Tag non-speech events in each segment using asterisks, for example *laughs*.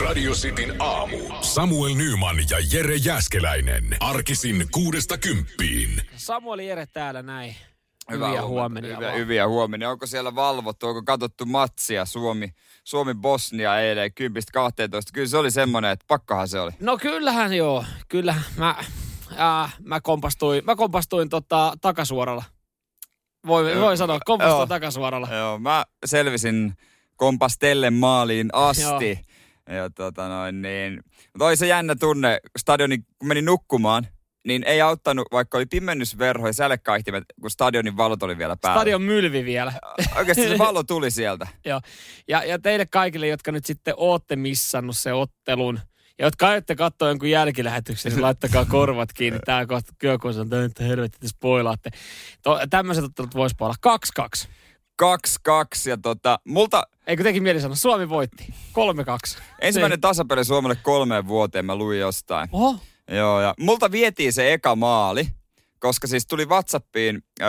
Radio Cityn aamu. Samuel Nyman ja Jere Jäskeläinen. Arkisin kuudesta kymppiin. Samueli Jere täällä näin. Hyviä huomenia. Hyviä, hyviä huomenia. Onko siellä valvottu, onko katsottu matsia Suomi, Suomi-Bosnia eilen 10-12? Kyllä se oli semmoinen, että pakkahan se oli. No kyllähän joo. Kyllähän mä, äh, mä kompastuin, mä kompastuin tota, takasuoralla. Voi, voi sanoa, kompastuin Joo. takasuoralla. Joo, mä selvisin kompastellen maaliin asti. Ja tota noin niin. Mutta oli se jännä tunne, stadioni, kun meni nukkumaan, niin ei auttanut, vaikka oli pimennysverho ja sälekkaihtimet, kun stadionin valot oli vielä päällä. Stadion mylvi vielä. Oikeasti se valo tuli sieltä. *laughs* Joo. Ja, ja teille kaikille, jotka nyt sitten ootte missannut se ottelun, ja jotka aiotte katsoa jonkun jälkilähetyksen, niin laittakaa korvat kiinni. *laughs* Tää kohta kyökuun sanoo, että helvetti, te spoilaatte. Tämmöiset ottelut voisi olla 2-2. 2-2 ja tota, multa Eikö tekin mieli sanoa, Suomi voitti. 3-2. ensimmäinen tasapeli Suomelle kolmeen vuoteen mä luin jostain. Oho, Joo, ja multa vietiin se eka maali, koska siis tuli Whatsappiin öö,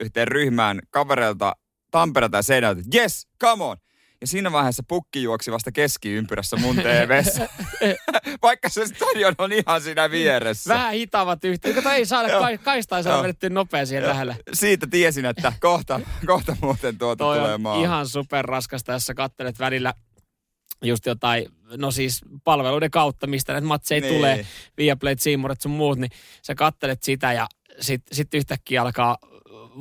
yhteen ryhmään kavereilta Tampereelta ja Seinältä, yes, come on. Ja siinä vaiheessa pukki juoksi vasta keskiympyrässä mun TVssä. *laughs* Vaikka se stadion on ihan siinä vieressä. vähän hitaavat yhteen. Kato, ei saada, Joo. kai, kaista ei saada Joo. vedettyä nopea siihen lähelle. Siitä tiesin, että kohta, kohta muuten tuota Toi tulee maali. ihan super raskasta, jos sä kattelet välillä just jotain, no siis palveluiden kautta, mistä näitä matseja Niin. tulee, Viaplay, Seamoret sun muut, niin sä kattelet sitä ja sitten sit yhtäkkiä alkaa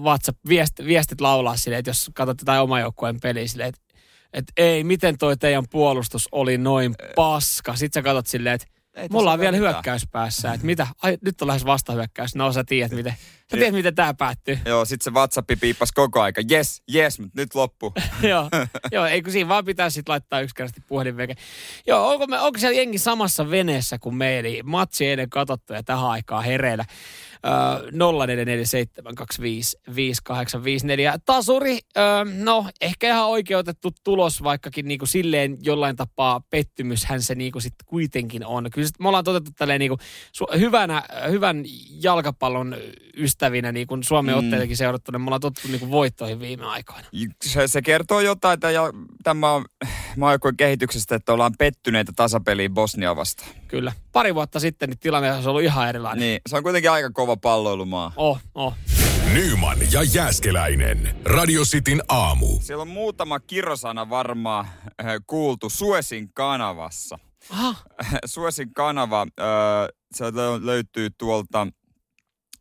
WhatsApp-viestit viestit laulaa silleen, että jos katsot jotain oman joukkueen peliä silleen, että et ei, miten toi teidän puolustus oli noin paska. Sitten sä katsot silleen, että Ei me ollaan vielä mitään. hyökkäyspäässä. Että mitä? Ai, nyt on lähes vastahyökkäys. No sä tiedät, miten, sä tiedät, miten tämä päättyy. Joo, sit se WhatsAppi piippasi koko aika. Yes, yes, mutta nyt loppu. *laughs* joo, joo, ei kun siinä vaan pitää sitten laittaa yksinkertaisesti puhelinveke. Joo, onko, me, onko siellä jengi samassa veneessä kuin me, eli matsi eilen katsottu ja tähän aikaan hereillä. Öö, 0447255854. Tasuri, öö, no ehkä ihan oikeutettu tulos, vaikkakin niinku silleen jollain tapaa pettymyshän se niinku sitten kuitenkin on. Kyllä sit me ollaan toteutettu tälleen niinku su- hyvänä, hyvän jalkapallon ystävinä, niin kuin Suomen Mm. otteitakin seurattu, niin me ollaan totuttu niinku voittoihin viime aikoina. se, se kertoo jotain että ja, tämä on maajoukkueen kehityksestä, että ollaan pettyneitä tasapeliin Bosnia vastaan. Kyllä. Pari vuotta sitten niin tilanne olisi ollut ihan erilainen. Niin, se on kuitenkin aika kova palloilumaa. Oh, oh. Nyman ja Jääskeläinen. Radio Cityn aamu. Siellä on muutama kirosana varmaan äh, kuultu Suesin kanavassa. Aha, Suesin kanava, äh, se lö- löytyy tuolta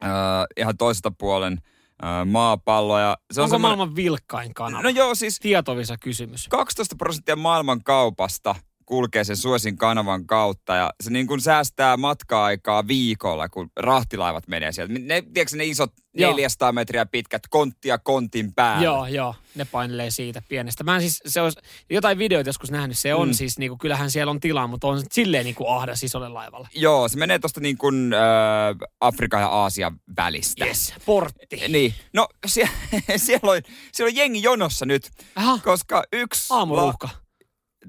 äh, ihan toiselta puolen äh, maapalloa. Ja se on onko semmoinen- maailman vilkkain kanava? No joo, siis Tietovisa kysymys. 12 prosenttia maailman kaupasta kulkee sen Suesin kanavan kautta ja se niin kuin säästää matka-aikaa viikolla, kun rahtilaivat menee sieltä. Ne, tiedätkö ne isot Joo. 400 metriä pitkät konttia kontin päällä? Joo, joo, ne painelee siitä pienestä. Mä en siis, se olisi, jotain videoita joskus nähnyt, se on Mm. siis, niinku, kyllähän siellä on tilaa, mutta on silleen niinku ahdas isolle laivalle. Joo, se menee tuosta niin kuin äh, Afrikan ja Aasian välistä. Yes, portti. Niin. No *laughs* sie, siellä, on, siellä on jengi jonossa nyt, Aha, koska yksi... aamuruuhka.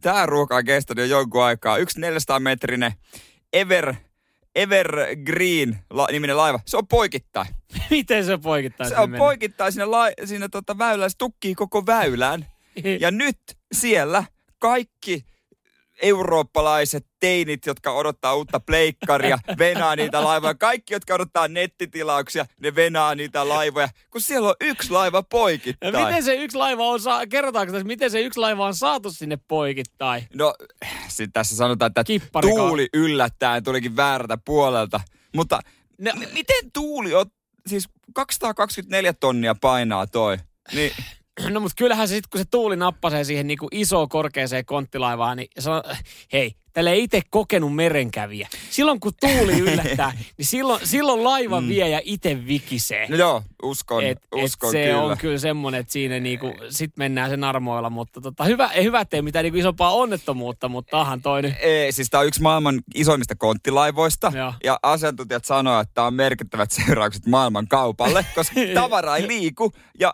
Tämä ruuhka on kestänyt jo jonkun aikaa. Yksi 400 metrinen Ever, Evergreen la, niminen laiva. Se on poikittain. *laughs* Miten se poikittaa? Se on poikittain siinä, la, siinä tota väylään. Se tukkii koko väylään. *laughs* Ja nyt siellä kaikki eurooppalaiset teinit, jotka odottaa uutta pleikkaria, venaa niitä laivoja. Kaikki, jotka odottaa nettitilauksia, ne venaa niitä laivoja. Kun siellä on yksi laiva poikittain. miten se yksi laiva on, saa, kerrotaanko tässä, miten se yksi laiva on saatu sinne poikittain? No, sit tässä sanotaan, että Kipparika- tuuli yllättäen tulikin väärältä puolelta. Mutta M- miten tuuli on, siis 224 tonnia painaa toi. Niin, No mutta kyllähän se sitten, kun se tuuli nappasee siihen niin kuin isoon korkeaseen konttilaivaan, niin se on, hei, tälle ei itse kokenut merenkävijä. Silloin kun tuuli yllättää, *laughs* niin silloin, silloin laiva vie ja itse vikisee. no joo, uskon, et, uskon et se kyllä. on kyllä semmoinen, että siinä niinku, sit mennään sen armoilla, mutta tota, hyvä, ei hyvä, ettei mitään niinku isompaa onnettomuutta, mutta onhan toi nyt. Ei, siis tämä on yksi maailman isoimmista konttilaivoista. Joo. Ja asiantuntijat sanoo, että tämä on merkittävät seuraukset maailman kaupalle, koska *laughs* tavara ei liiku. Ja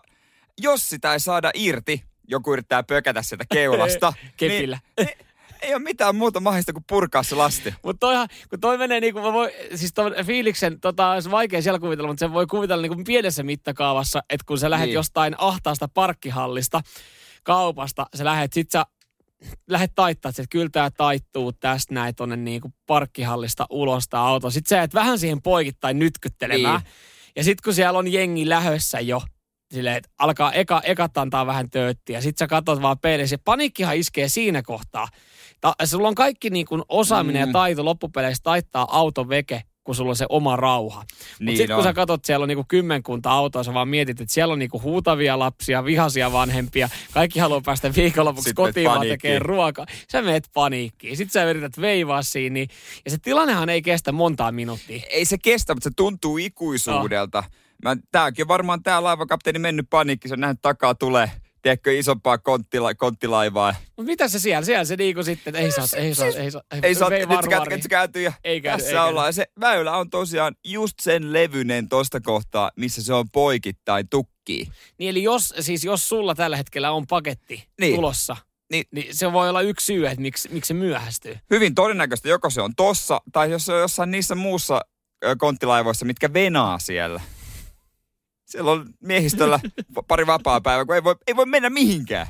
jos sitä ei saada irti, joku yrittää pökätä sieltä keulasta. *laughs* Kepillä. Niin, ei, ei ole mitään muuta mahdollista kuin purkaa se lasti. Mutta toihan, kun toi menee niinku, mä voi, siis ton fiiliksen, tota, olisi vaikea siellä kuvitella, mutta sen voi kuvitella niinku pienessä mittakaavassa, että kun sä lähdet Niin. jostain ahtaasta parkkihallista, kaupasta, sä lähdet, sit sä lähdet taittaa, että kyllä tämä taittuu tästä näin tuonne niinku parkkihallista ulos tämä auto. Sitten sä et vähän siihen poikittain nytkyttelemään. Niin. Ja sitten kun siellä on jengi lähössä jo, silleen, että alkaa eka, ekat antaa vähän tööttiä. Sitten sä katsot vaan peiliin. Se paniikkihan iskee siinä kohtaa. Ta, sulla on kaikki niin kuin osaaminen mm. ja taito loppupeleissä taittaa auto veke, kun sulla on se oma rauha. Mutta Niin sitten kun sä katsot, siellä on niinku kymmenkunta autoa, sä vaan mietit, että siellä on niinku huutavia lapsia, vihaisia vanhempia, kaikki haluaa päästä viikonlopuksi Sitten kotiin vaan tekee ruokaa. Sä meet paniikkiin. Sitten sä yrität veivaa siinä. niin- Ja se tilannehan ei kestä montaa minuuttia. Ei se kestä, mutta se tuntuu ikuisuudelta. Mä, tääkin varmaan tää laivakapteeni mennyt paniikki, se on nähnyt takaa tulee, tiedätkö, isompaa konttila, konttilaivaa. Mutta mitä se siellä? Siellä se niinku sitten, ei saa, ei saa, ei saa. Ei saa, vei nyt se se kääntyy ja Ei käänny, tässä ei ollaan. Se väylä on tosiaan just sen levyinen tosta kohtaa, missä se on poikittain tukkii. Niin eli jos, siis jos sulla tällä hetkellä on paketti Niin. tulossa, Niin. niin se voi olla yksi syy, että miksi, miksi se myöhästyy. Hyvin todennäköistä, joko se on tossa, tai jos se on jossain niissä muussa konttilaivoissa, mitkä venaa siellä. Siellä on miehistöllä pari vapaa päivää, kun ei voi, ei voi mennä mihinkään.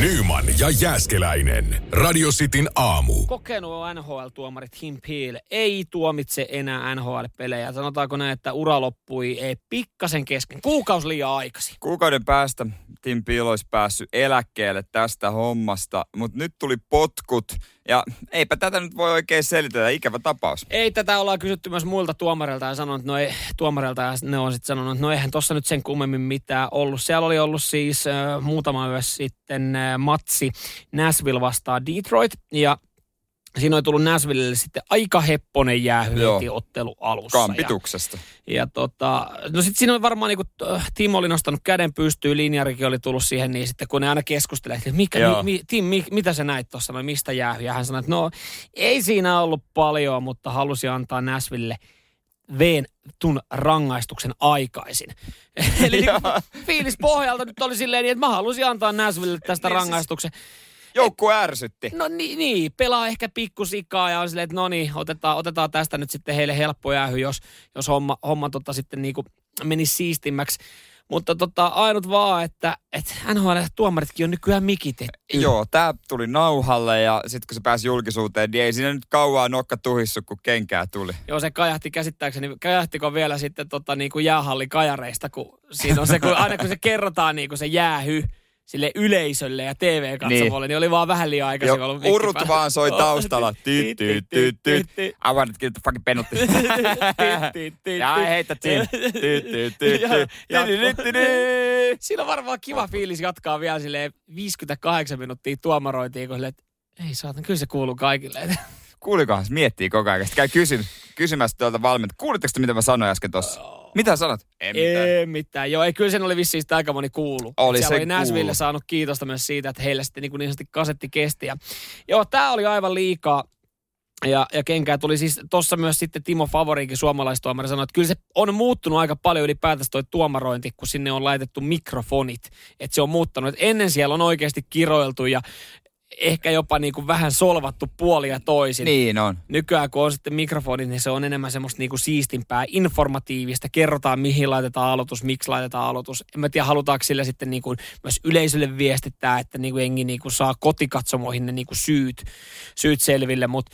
Nyman ja Jääskeläinen. Radio Cityn aamu. Kokenut NHL-tuomari Tim Peel ei tuomitse enää NHL-pelejä. Sanotaanko näin, että ura loppui ei pikkasen kesken. Kuukausi liian aikaisin. Kuukauden päästä Tim Peel olisi päässyt eläkkeelle tästä hommasta, mutta nyt tuli potkut ja eipä tätä nyt voi oikein selitellä, ikävä tapaus. Ei tätä ollaan kysytty myös muilta tuomareilta ja sanonut, no ei, tuomareilta ja ne on sitten sanonut, että no eihän tossa nyt sen kummemmin mitään ollut. Siellä oli ollut siis äh, muutama yö sitten äh, matsi Nashville vastaan Detroit ja siinä oli tullut Nashvillelle sitten aika hepponen jäähy heti ottelu alussa. Ja, Kampituksesta. ja tota, no sitten siinä oli varmaan niinku, äh, Timo oli nostanut käden pystyyn, linjarikin oli tullut siihen, niin sitten kun ne aina keskustelee, että mikä, Joo. mi, mi, Tim, mi, mitä sä näit tuossa, no mistä jäähy? Ja hän sanoi, että no ei siinä ollut paljon, mutta halusi antaa Näsville veen tun rangaistuksen aikaisin. *laughs* Eli niinku fiilis pohjalta nyt oli silleen, niin, että mä halusin antaa Näsville tästä Niin siis- rangaistuksen. Joukku ärsytti. No niin, niin, pelaa ehkä pikkusikaa ja on silleen, että no niin, otetaan, otetaan tästä nyt sitten heille helppo jäähy, jos, jos homma, homma tota sitten niinku menisi siistimmäksi. Mutta tota, ainut vaan, että, että NHL-tuomaritkin on nykyään mikitetty. Joo, tää tuli nauhalle ja sitten kun se pääsi julkisuuteen, niin ei siinä nyt kauaa nokka tuhissu, kun kenkää tuli. Joo, se kajahti käsittääkseni, kajahtiko vielä sitten tota, niin kuin jäähallin kajareista, kun siinä on se, kun, aina kun se kerrotaan niin kuin se jäähy sille yleisölle ja TV-katsomolle, niin. niin oli vaan vähän liian aikaisin. Joo, ollut urut päällä. vaan soi taustalla. Tyt, tyt, tyt, tyt. I wanted to get the fucking penalty. Ja tyt, tyt. Siinä on varmaan kiva fiilis jatkaa vielä silleen 58 minuuttia tuomaroitiin, kun silleen, että ei saatan, kyllä se kuuluu kaikille. Kuulikohan miettii koko ajan. Sitten käy kysyn, kysymässä tuolta valmenta. Kuulitteko te, mitä mä sanoin äsken tossa? Mitä sanot? En mitään. Ei mitään. Joo, ei kyllä sen oli vissiin sitä aika moni kuulu. Oli Siellä se oli Nashville kuulu. saanut kiitosta myös siitä, että heille sitten niin, kuin niin sanotusti kasetti kesti. Ja, joo, tämä oli aivan liikaa. Ja, ja kenkää tuli siis tuossa myös sitten Timo Favorikin suomalaistuomari sanoi, että kyllä se on muuttunut aika paljon ylipäätänsä toi tuomarointi, kun sinne on laitettu mikrofonit. Että se on muuttanut. Et ennen siellä on oikeasti kiroiltu ja ehkä jopa niin kuin vähän solvattu puolia toisin. Niin on. Nykyään kun on sitten mikrofonit, niin se on enemmän semmoista niinku siistimpää, informatiivista. Kerrotaan, mihin laitetaan aloitus, miksi laitetaan aloitus. En mä tiedä, halutaanko sillä sitten niinku myös yleisölle viestittää, että niinku jengi niinku saa kotikatsomoihin ne niinku syyt, syyt selville. Mut,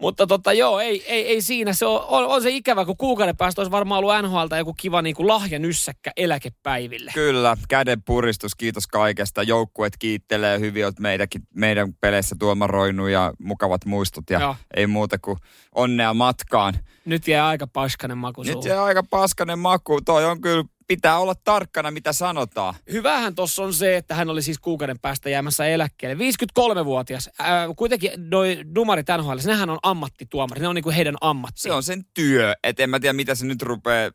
mutta tota, joo, ei, ei, ei siinä. Se on, on, on, se ikävä, kun kuukauden päästä olisi varmaan ollut NHLta joku kiva niinku lahjanyssäkkä eläkepäiville. Kyllä, käden puristus, kiitos kaikesta. Joukkuet kiittelee hyvin, olet meidänkin, meidän peleissä tuomaroinut ja mukavat muistot ja Joo. ei muuta kuin onnea matkaan. Nyt jää aika paskanen maku Nyt suuhun. se aika paskanen maku. Toi on kyllä, pitää olla tarkkana mitä sanotaan. Hyvähän tuossa on se, että hän oli siis kuukauden päästä jäämässä eläkkeelle. 53-vuotias. Ää, kuitenkin noi dumarit NHL, nehän on ammattituomarit. Ne on niinku heidän ammatti. Se on sen työ, että en mä tiedä mitä se nyt rupeaa,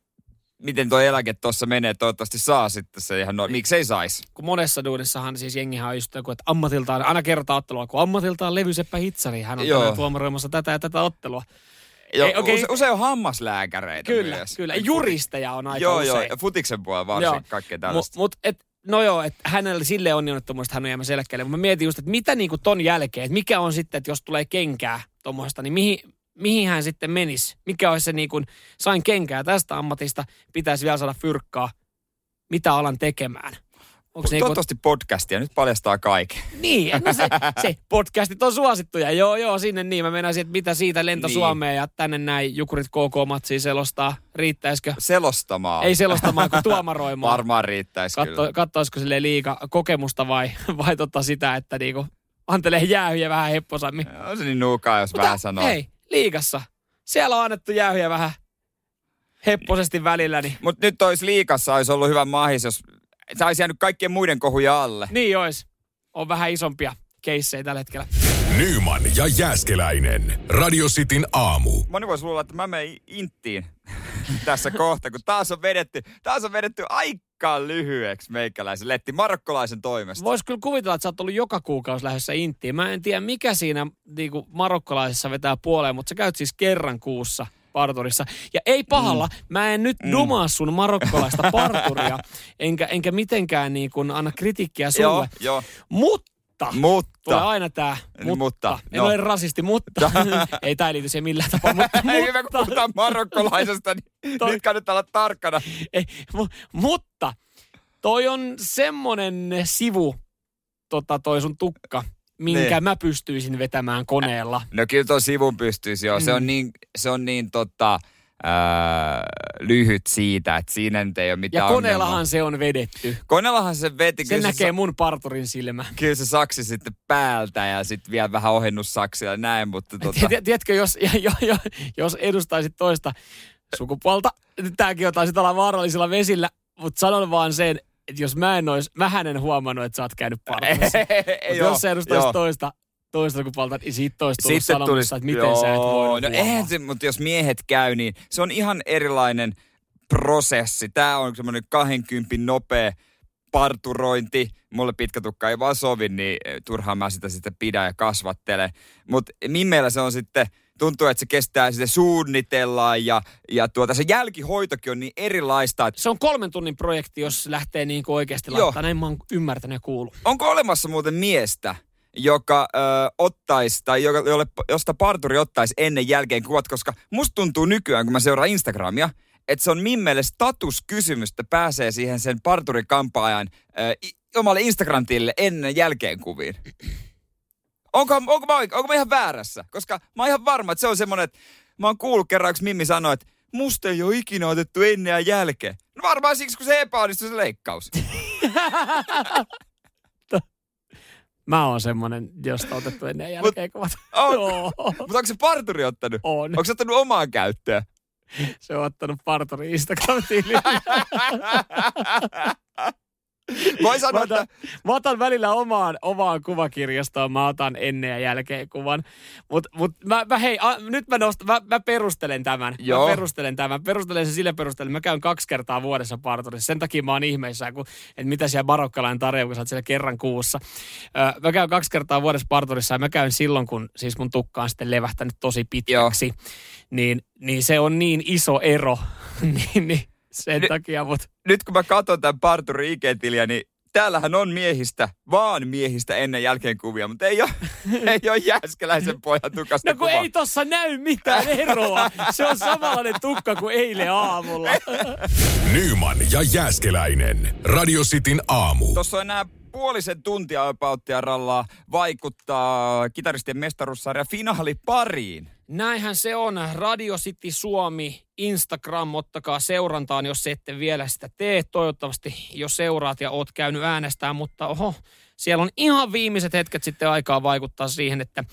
miten tuo eläke tuossa menee. Toivottavasti saa sitten se ihan no, miksei saisi. Kun monessa duunissahan siis jengihän on just joku, että ammatiltaan, aina kertaa ottelua, kun ammatiltaan levyseppä hitsari. Hän on tuomaroimassa tätä ja tätä ottelua. Jo, Ei, use, usein on hammaslääkäreitä Kyllä, myös. kyllä. Juristeja on aika Joo, usein. joo, ja futiksen puolella varsin kaikkea tällaista. Mut, mut et, no joo, että hänellä sille on onnettomuus, että hän on jäämässä eläkkeelle. Mutta mä mietin just, että mitä niinku ton jälkeen, että mikä on sitten, että jos tulee kenkää tuommoista, niin mihin, mihin hän sitten menisi? Mikä olisi se niin kuin, sain kenkää tästä ammatista, pitäisi vielä saada fyrkkaa, mitä alan tekemään? Onko se Toivottavasti podcastia, nyt paljastaa kaiken. Niin, no se, se podcastit on suosittuja. Joo, joo, sinne niin. Mä menisin, että mitä siitä lento Niin. Suomeen ja tänne näin Jukurit KK-matsiin selostaa. Riittäisikö? Selostamaan. Ei selostamaan, kuin tuomaroimaan. Varmaan riittäisi Katso, kyllä. katsoisiko sille liiga kokemusta vai, vai tota sitä, että niinku antelee jäähyjä vähän hepposammin. On se niin nuukaa, jos vähän sanoo. hei, liigassa. Siellä on annettu jäähyjä vähän hepposesti välillä, niin Mutta nyt olisi liikassa olisi ollut hyvä mahis, jos se olisi jäänyt kaikkien muiden kohuja alle. niin ois. On vähän isompia keissejä tällä hetkellä. Nyman ja Jääskeläinen. Radio Cityn aamu. Moni voisi luulla, että mä menen inttiin *laughs* tässä kohta, kun taas on vedetty, taas on vedetty aika lyhyeksi meikäläisen letti marokkolaisen toimesta. Voisi kyllä kuvitella, että sä oot ollut joka kuukausi lähdössä Inttiin. Mä en tiedä, mikä siinä niinku, marokkolaisessa vetää puoleen, mutta sä käyt siis kerran kuussa parturissa. Ja ei pahalla, mm. mä en nyt mm. dumaa sun marokkolaista *laughs* parturia, enkä, enkä mitenkään niin kuin anna kritiikkiä sulle. Joo, joo. Mutta, tulee Mutta, aina tää, Niin, mutta, mutta, en no. ole rasisti, mutta, *laughs* *laughs* ei tää liity siihen millään tapaa, mutta, ei hyvä, kun puhutaan marokkolaisesta, niin Toi- nyt kannattaa olla tarkkana. ei, mu, mutta toi on semmonen sivu, tota, toi sun tukka, minkä Niin. mä pystyisin vetämään koneella. No kyllä tuon sivun pystyisi joo. Se Mm. on niin, se on niin tota, ää, lyhyt siitä, että siinä nyt ei ole mitään Ja koneellahan ongelmaa. se on vedetty. Koneellahan se veti. Sen kyllä näkee se, mun parturin silmä. kyllä se saksi sitten päältä ja sitten vielä vähän ohennussaksia ja näin, mutta tota. Tiedätkö, jos, *laughs* jo, jo, jos edustaisit toista sukupuolta, tämäkin on taisi olla vaarallisilla vesillä, mutta sanon vaan sen, että jos mä en ois, mähän en huomannut, että sä oot käynyt *laughs* Joo, jos sä edustaisit joo. toista, toista sukupuolta, niin siitä toista tullut Sitten sanomassa, tulisi, että miten sä et voinut no eihän se, mutta jos miehet käy, niin se on ihan erilainen prosessi. Tämä on semmoinen 20 nopea parturointi. Mulle pitkä tukka ei vaan sovi, niin turhaan mä sitä sitten pidän ja kasvattelen. Mutta mimmeillä se on sitten, tuntuu, että se kestää sitten suunnitellaan ja, ja tuota, se jälkihoitokin on niin erilaista. Se on kolmen tunnin projekti, jos lähtee niin kuin oikeasti laittaa. Näin mä oon ymmärtänyt ja kuullut. onko olemassa muuten miestä, joka ö, ottaisi, tai joka, jolle, josta parturi ottaisi ennen jälkeen kuvat, koska musta tuntuu nykyään, kun mä seuraan Instagramia, että se on Mimmelle statuskysymys, että pääsee siihen sen parturikampaajan ö, omalle Instagram-tilille ennen jälkeen kuviin. Onko, onko, mä, onko mä ihan väärässä? Koska mä oon ihan varma, että se on semmoinen, että mä oon kuullut kerran, kun Mimmi sanoi, että musta ei ole ikinä otettu ennen ja jälkeen. No varmaan siksi, kun se epäonnistui se leikkaus. *laughs* Mä oon semmonen, josta on otettu ennen ja jälkeen kuvat. *laughs* On. Mutta onko se parturi ottanut? on. Onko se ottanut omaan käyttöön? Se on ottanut parturi Instagram-tiliin. *laughs* Voi sanoa, Mä otan, että mä otan välillä omaan, omaan kuvakirjastoon, mä otan ennen ja jälkeen kuvan. Mutta mut mä, mä, hei, a, nyt mä, nostan, mä, mä perustelen tämän. Joo. Mä perustelen tämän. Perustelen sen sillä perusteella. Mä käyn kaksi kertaa vuodessa parturissa. Sen takia mä oon ihmeissä, kun, että mitä siellä barokkalainen tarjoaa, kun sä oot siellä kerran kuussa. Öö, mä käyn kaksi kertaa vuodessa parturissa ja mä käyn silloin, kun siis mun tukka on sitten levähtänyt tosi pitkäksi. Niin, niin se on niin iso ero. *laughs* niin, niin sen Nyt- takia, mutta nyt kun mä katson tämän parturi IG-tiliä, niin täällähän on miehistä, vaan miehistä ennen jälkeen kuvia, mutta ei ole, *laughs* ei ole Jääskeläisen pojan tukasta No kun kuvaa. ei tossa näy mitään eroa. Se on samanlainen tukka kuin eilen aamulla. *laughs* Nyman ja Jääskeläinen. Radio Cityn aamu. Tuossa on enää puolisen tuntia apauttia rallaa vaikuttaa kitaristien mestaruussarja finaali pariin. Näinhän se on. Radio City Suomi, Instagram, ottakaa seurantaan, jos ette vielä sitä tee. Toivottavasti jo seuraat ja oot käynyt äänestää, mutta oho, siellä on ihan viimeiset hetket sitten aikaa vaikuttaa siihen, että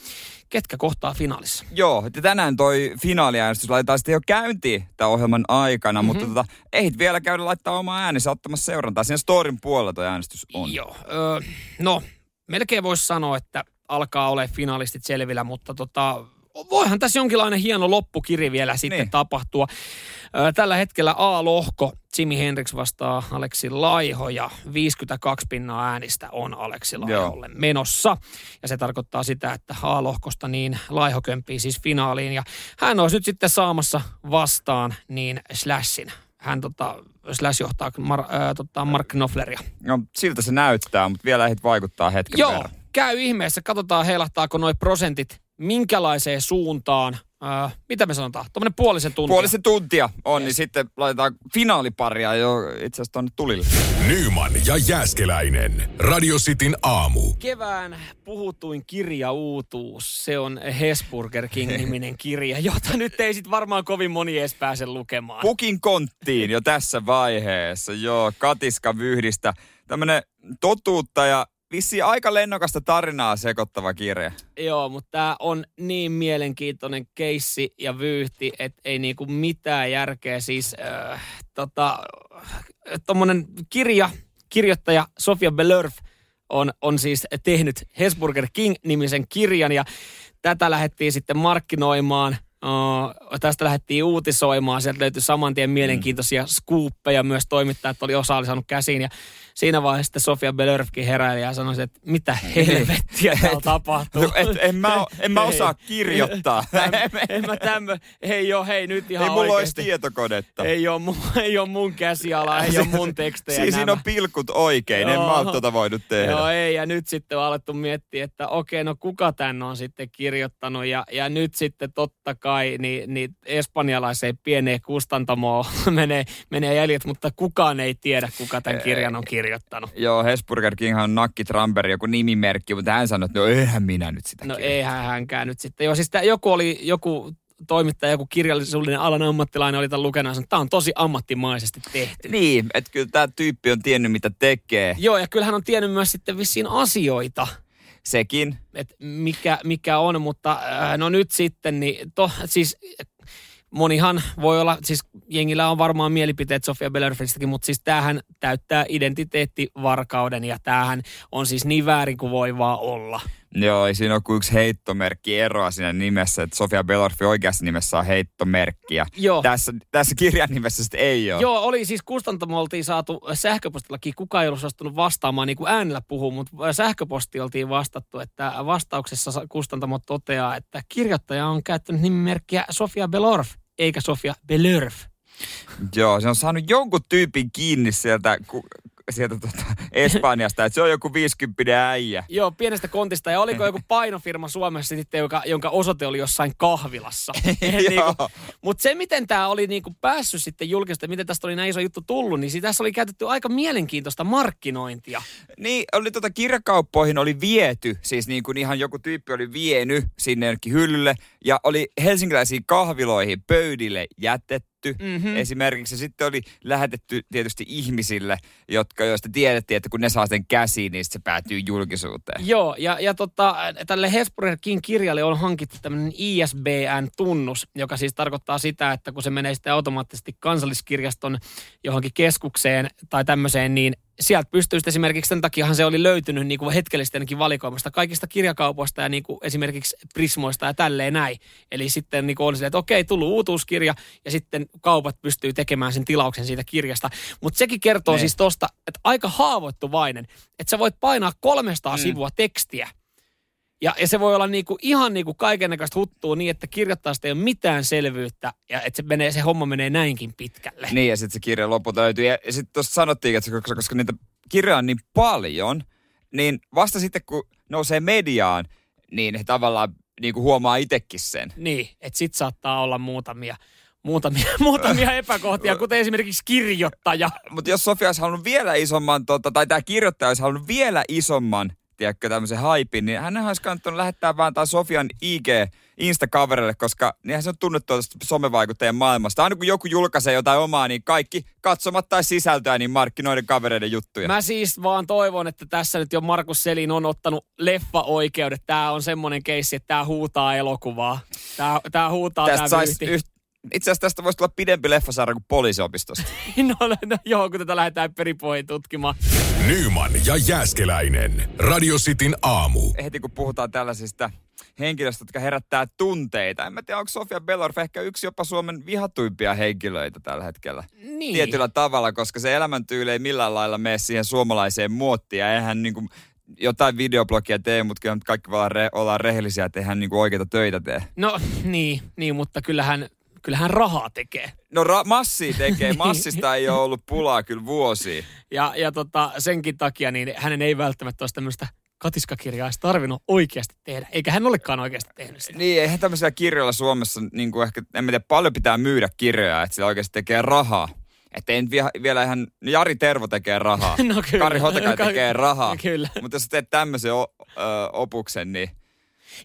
ketkä kohtaa finaalissa. Joo, että tänään toi finaaliäänestys laitetaan sitten jo käyntiin tämän ohjelman aikana, mm-hmm. mutta tota, ehdit vielä käydä laittaa oma äänensä ottamassa seurantaa. Siinä storin puolella toi äänestys on. Joo, öö, no melkein voisi sanoa, että alkaa olla finalistit selvillä, mutta tota, voihan tässä jonkinlainen hieno loppukiri vielä sitten Niin. tapahtua. Tällä hetkellä A-lohko, Jimi Hendrix vastaa Aleksi Laiho ja 52 pinnaa äänistä on Aleksi Laiholle menossa. Ja se tarkoittaa sitä, että A-lohkosta niin Laiho kömpii siis finaaliin ja hän olisi nyt sitten saamassa vastaan niin Slashin. Hän tota, Slash johtaa Mar, ää, tota Mark Knopfleria. No, siltä se näyttää, mutta vielä ehdit vaikuttaa hetken Joo, verran. käy ihmeessä. Katsotaan heilahtaako noi prosentit minkälaiseen suuntaan. äh, mitä me sanotaan, tuommoinen puolisen tuntia. Puolisen tuntia on, yes. niin sitten laitetaan finaaliparia jo itse asiassa tuonne tulille. Nyman ja Jääskeläinen. Radio Cityn aamu. Kevään puhutuin kirja uutuus, se on Hesburger King-niminen *laughs* kirja, jota nyt ei sit varmaan kovin moni edes pääse lukemaan. Pukin konttiin jo tässä vaiheessa, joo, katiska vyhdistä. Tämmönen totuutta ja vissi aika lennokasta tarinaa sekoittava kirja. Joo, mutta tämä on niin mielenkiintoinen keissi ja vyyhti, että ei niinku mitään järkeä. Siis äh, tota, tommonen kirja, kirjoittaja Sofia Belörf on, on siis tehnyt Hesburger King-nimisen kirjan ja tätä lähdettiin sitten markkinoimaan – Uh, tästä lähdettiin uutisoimaan, sieltä löytyi saman tien mielenkiintoisia mm. skuuppeja, myös toimittajat oli osa oli saanut käsiin ja siinä vaiheessa sitten Sofia Belörfkin heräili ja sanoi, että mitä niin. helvettiä täällä *laughs* tapahtuu. No, et, en mä, en mä osaa kirjoittaa. *laughs* Täm, en mä tämmö, hei joo, hei nyt ihan Ei mulla oikeasti. olisi tietokonetta. Ei ole, mun, *laughs* ei ole mun käsiala, ei ole mun tekstejä Siis siinä on pilkut oikein, joo. en mä ole tota voinut tehdä. Joo, ei, ja nyt sitten on alettu miettiä, että okei, no kuka tän on sitten kirjoittanut, ja, ja nyt sitten totta kai, niin, niin espanjalaiseen pieneen kustantamoon *laughs* menee, menee jäljet, mutta kukaan ei tiedä, kuka tämän kirjan on kirjoittanut. Joo, Hesburger King on Nakki Tramberg, joku nimimerkki, mutta hän sanoi, että no eihän minä nyt sitä No kirjoita. eihän hänkään nyt sitten. Joo, siis tää, joku oli, joku toimittaja, joku kirjallisuuden alan ammattilainen oli tämän lukenut että tämä on tosi ammattimaisesti tehty. Niin, että kyllä tämä tyyppi on tiennyt, mitä tekee. Joo, ja kyllä hän on tiennyt myös sitten vissiin asioita, Sekin. että mikä, mikä on, mutta äh, no nyt sitten, niin to, siis monihan voi olla, siis jengillä on varmaan mielipiteet Sofia Bellerfistakin, mutta siis tämähän täyttää identiteettivarkauden ja tämähän on siis niin väärin kuin voi vaan olla. Joo, ei siinä ole kuin yksi heittomerkki eroa siinä nimessä, että Sofia Belorfi oikeassa nimessä on heittomerkki. Ja Joo. Tässä, tässä kirjan nimessä sitten ei ole. Joo, oli siis kustantamo oltiin saatu sähköpostillakin, kukaan ei ollut suostunut vastaamaan niin kuin äänellä puhuu, mutta sähköposti oltiin vastattu, että vastauksessa kustantamo toteaa, että kirjoittaja on käyttänyt nimimerkkiä Sofia Belorf, eikä Sofia Belörf. Joo, se on saanut jonkun tyypin kiinni sieltä, ku, sieltä tota Espanjasta, että se on joku 50 äijä. Joo, pienestä kontista. Ja oliko joku painofirma Suomessa sitten, joka, jonka osoite oli jossain kahvilassa. *laughs* Joo. Mutta se, miten tämä oli niinku päässyt sitten julkista, miten tästä oli näin iso juttu tullut, niin tässä oli käytetty aika mielenkiintoista markkinointia. Niin, oli tota kirjakauppoihin oli viety, siis niin kuin ihan joku tyyppi oli vienyt sinne jonnekin hyllylle, ja oli helsinkiläisiin kahviloihin pöydille jätetty. Mhm. Esimerkiksi ja sitten oli lähetetty tietysti ihmisille, jotka joista tiedettiin, että kun ne saa sen käsiin, niin se päätyy julkisuuteen. Joo, ja, ja tota, tälle Hesburger King kirjalle on hankittu tämmöinen ISBN-tunnus, joka siis tarkoittaa sitä, että kun se menee sitten automaattisesti kansalliskirjaston johonkin keskukseen tai tämmöiseen, niin sieltä pystyy esimerkiksi, sen takiahan se oli löytynyt niin kuin hetkellisesti ainakin valikoimasta kaikista kirjakaupoista ja niin kuin esimerkiksi Prismoista ja tälleen näin. Eli sitten niin kuin oli silleen, että okei, tullut uutuuskirja ja sitten kaupat pystyy tekemään sen tilauksen siitä kirjasta. Mutta sekin kertoo Ne. siis tosta, että aika haavoittuvainen, että sä voit painaa 300 Mm. sivua tekstiä ja, ja se voi olla niinku, ihan niinku kaikennäköistä huttua niin, että kirjoittajasta ei ole mitään selvyyttä ja että se, menee, se homma menee näinkin pitkälle. Niin, ja sitten se kirja lopulta löytyy. Ja, ja sitten tuossa sanottiin, että koska, koska niitä kirjoja on niin paljon, niin vasta sitten kun nousee mediaan, niin he tavallaan niin kuin huomaa itsekin sen. Niin, että sit saattaa olla muutamia, muutamia, *laughs* muutamia epäkohtia, kuten esimerkiksi kirjoittaja. Mutta jos Sofia olisi halunnut vielä isomman, tota, tai tämä kirjoittaja olisi halunnut vielä isomman, tiedätkö, tämmöisen haipin, niin hän olisi kannattanut lähettää vaan tai Sofian IG Insta-kaverille, koska niinhän se on tunnettu tästä somevaikuttajien maailmasta. Aina kun joku julkaisee jotain omaa, niin kaikki katsomat tai sisältöä, niin markkinoiden kavereiden juttuja. Mä siis vaan toivon, että tässä nyt jo Markus Selin on ottanut leffa-oikeudet. Tää on semmonen keissi, että tää huutaa elokuvaa. Tää, tää huutaa Tästä tää yht... Itse asiassa tästä voisi tulla pidempi leffasarja kuin poliisiopistosta. *laughs* No, no, joo, kun tätä lähdetään peripoihin tutkimaan. Nyman ja Jääskeläinen. Radio Cityn aamu. Heti kun puhutaan tällaisista henkilöistä, jotka herättää tunteita. En mä tiedä, onko Sofia Bellorf ehkä yksi jopa Suomen vihatuimpia henkilöitä tällä hetkellä. Niin. Tietyllä tavalla, koska se elämäntyyli ei millään lailla mene siihen suomalaiseen muottiin. Ja eihän niin kuin, jotain videoblogia tee, mutta kyllä kaikki vaan re, ollaan rehellisiä, että eihän niin kuin oikeita töitä tee. No niin, niin, mutta kyllähän, kyllähän rahaa tekee. No ra- massi tekee. *laughs* Massista ei ole ollut pulaa kyllä vuosia. Ja, ja tota, senkin takia niin hänen ei välttämättä olisi tämmöistä katiskakirjaa olisi tarvinnut oikeasti tehdä. Eikä hän olekaan oikeasti tehnyt sitä. Niin, eihän tämmöisellä kirjoilla Suomessa, niin kuin ehkä, en tiedä, paljon pitää myydä kirjoja, että sillä oikeasti tekee rahaa. Että ei nyt vielä, ihan, Jari Tervo tekee rahaa. *laughs* No kyllä. Kari Hotakai tekee rahaa. Kyllä. Mutta jos teet tämmöisen o, ö, opuksen, niin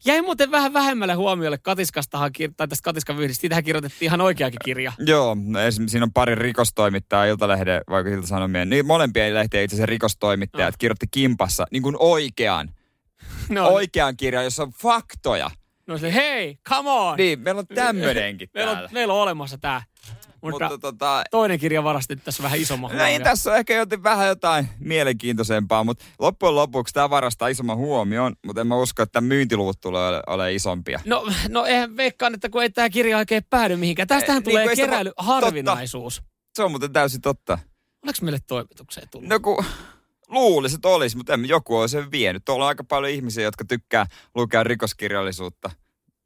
Jäi muuten vähän vähemmälle huomiolle Katiskastahan, tai tästä Katiskan vyhdistä. Siitähän kirjoitettiin ihan oikeakin kirja. Joo, no esimerkiksi siinä on pari rikostoimittajaa Iltalehden, vaikka Iltasanomien, niin molempien lehtien itse asiassa rikostoimittajat No. kirjoitti kimpassa niin kuin oikean, *laughs* No, oikean kirjan, jossa on faktoja. no se, hei, come on! Niin, meillä on tämmöinenkin *laughs* meillä, täällä. on, meillä on olemassa tämä. Mutta, Mutta tota, toinen kirja varasti tässä vähän isomman ei, huomion. tässä on ehkä jotain, vähän jotain mielenkiintoisempaa, mutta loppujen lopuksi tämä varastaa isomman huomion, mutta en mä usko, että myyntiluvut tulee ole, ole isompia. No, no eihän veikkaan, että kun ei tämä kirja oikein päädy mihinkään. Tästähän niin tulee sitä keräily harvinaisuus. Se on muuten täysin totta. Oliko meille toimitukseen tullut? No kun luulisin, että olisi, mutta en, joku on sen vienyt. Tuolla on aika paljon ihmisiä, jotka tykkää lukea rikoskirjallisuutta.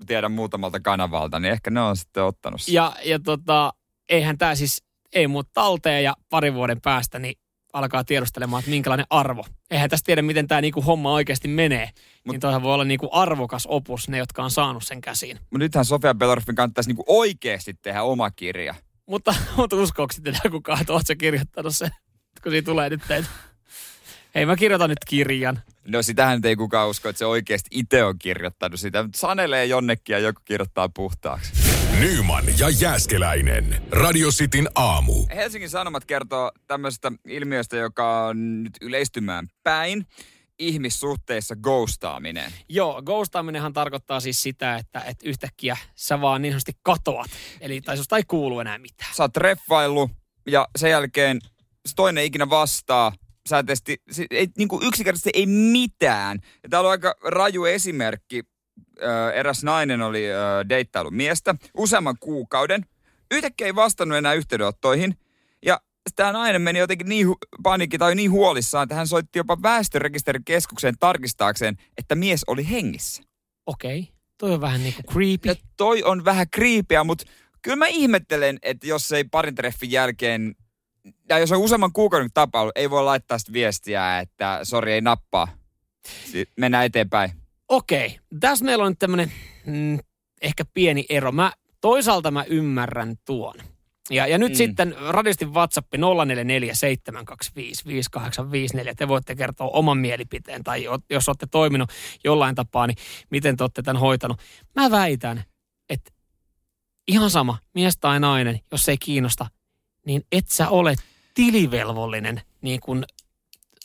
Tiedän muutamalta kanavalta, niin ehkä ne on sitten ottanut sen. Ja, ja tota, eihän tämä siis, ei muut talteen ja parin vuoden päästä, niin alkaa tiedustelemaan, että minkälainen arvo. Eihän tästä tiedä, miten tämä niinku homma oikeasti menee. Mut, niin toihan voi olla niinku arvokas opus, ne, jotka on saanut sen käsiin. Mutta nythän Sofia Pelorfin kannattaisi niinku oikeasti tehdä oma kirja. Mutta, *laughs* mutta uskoako sitten enää kukaan, että oot sä kirjoittanut sen, kun siinä tulee nyt teitä. Hei, mä kirjoitan nyt kirjan. No sitähän nyt ei kukaan usko, että se oikeasti itse on kirjoittanut sitä. Mutta sanelee jonnekin ja joku kirjoittaa puhtaaksi. Nyman ja Jääskeläinen. Radio Cityn aamu. Helsingin Sanomat kertoo tämmöisestä ilmiöstä, joka on nyt yleistymään päin. Ihmissuhteissa ghostaaminen. Joo, ghostaaminenhan tarkoittaa siis sitä, että, että yhtäkkiä sä vaan niin sanotusti katoat. Eli tai susta ei kuulu enää mitään. Sä oot treffaillut ja sen jälkeen se toinen ikinä vastaa. Sä et esti, se ei, niin kuin yksinkertaisesti ei mitään. Ja täällä on aika raju esimerkki. Ö, eräs nainen oli ö, deittailu miestä useamman kuukauden. Yhtäkkiä ei vastannut enää yhteydenottoihin. Ja tämä nainen meni jotenkin niin hu- panikki tai niin huolissaan, että hän soitti jopa väestörekisterikeskukseen tarkistaakseen, että mies oli hengissä. Okei, toi on vähän niin kuin creepy. Ja toi on vähän kriipiä, mutta kyllä mä ihmettelen, että jos ei parin treffin jälkeen, ja jos on useamman kuukauden tapailu, ei voi laittaa sitä viestiä, että sori ei nappaa. Mennään eteenpäin. Okei, tässä meillä on nyt tämmöinen mm, ehkä pieni ero. Mä, toisaalta mä ymmärrän tuon. Ja, ja nyt Mm. sitten radistin WhatsApp 0447255854. Te voitte kertoa oman mielipiteen tai jo- jos olette toiminut jollain tapaa, niin miten te olette tämän hoitanut. Mä väitän, että ihan sama, mies tai nainen, jos ei kiinnosta, niin et sä ole tilivelvollinen niin kuin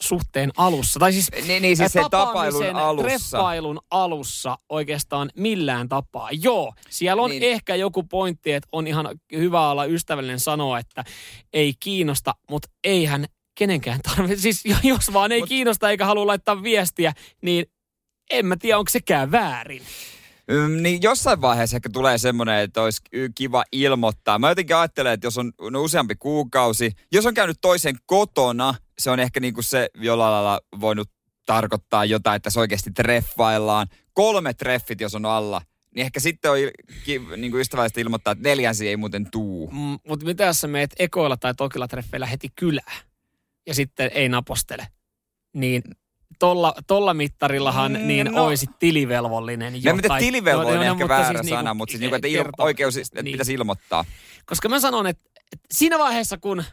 suhteen alussa. Tai siis Niin, niin siis se tapailun alussa. treffailun alussa oikeastaan millään tapaa. Joo, siellä on Niin. ehkä joku pointti, että on ihan hyvä olla ystävällinen sanoa, että ei kiinnosta, mutta eihän kenenkään tarvitse. Siis *laughs* jos vaan ei Mut... kiinnosta eikä halua laittaa viestiä, niin en mä tiedä, onko sekään väärin. Niin jossain vaiheessa ehkä tulee semmoinen, että olisi kiva ilmoittaa. Mä jotenkin ajattelen, että jos on no, useampi kuukausi, jos on käynyt toisen kotona, se on ehkä niinku se jollain lailla voinut tarkoittaa jotain, että se oikeasti treffaillaan. Kolme treffit, jos on alla, niin ehkä sitten on ki- niinku ystävällisesti ilmoittaa, että neljänsi ei muuten tuu. Mm, mutta mitä jos sä meet ekoilla tai tokilla treffeillä heti kylään ja sitten ei napostele, niin tolla, tolla mittarillahan Mm, niin no. oisit tilivelvollinen. No, mitä tai- tilivelvollinen no, no, ehkä mutta väärä siis sana, niinku mutta siis niinku, että il- oikeus, että niin. pitäisi ilmoittaa. Koska mä sanon, että, että siinä vaiheessa, kun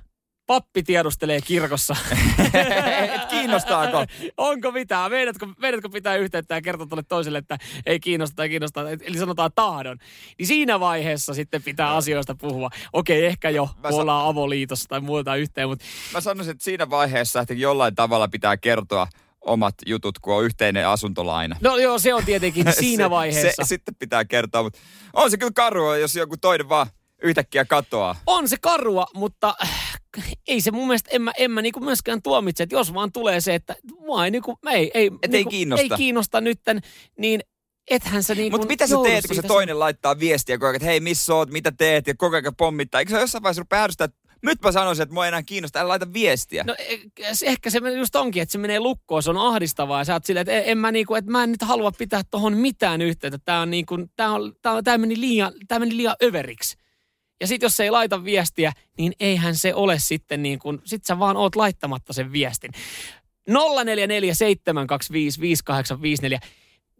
pappi tiedustelee kirkossa, *laughs* Et kiinnostaako? onko mitään, meidätkö, meidätkö pitää yhteyttä ja kertoa tuolle toiselle, että ei kiinnosta tai kiinnostaa, eli sanotaan tahdon. Niin siinä vaiheessa sitten pitää asioista puhua. Okei, ehkä jo, Mä ollaan avoliitossa tai muuta yhteen, mutta Mä sanoisin, että siinä vaiheessa että jollain tavalla pitää kertoa omat jutut, kun on yhteinen asuntolaina. no joo, se on tietenkin *laughs* siinä se, vaiheessa. Se, sitten pitää kertoa, mutta on se kyllä karua, jos joku toinen vaan yhtäkkiä katoaa. on se karua, mutta äh, ei se mun mielestä, en mä, en mä niinku myöskään tuomitse, että jos vaan tulee se, että mua ei, niinku, ei, ei, ei niinku, kiinnosta. ei kiinnosta nytten, niin ethän sä niinku Mutta mitä sä teet, kun se toinen laittaa viestiä koko ajan, että hei, missä oot, mitä teet, ja koko ajan pommittaa. Eikö se jossain vaiheessa rupea ärsyttää, että nyt mä sanoisin, että mua ei enää kiinnosta, älä laita viestiä. No e- ehkä se just onkin, että se menee lukkoon, se on ahdistavaa ja sä oot silleen, että en, en mä, niinku, että mä en nyt halua pitää tohon mitään yhteyttä. Tää, on niinku, tää, on, tää, tää, meni liian, tää meni liian överiksi. Ja sit jos se ei laita viestiä, niin eihän se ole sitten niin kuin, sit sä vaan oot laittamatta sen viestin. 0447255854.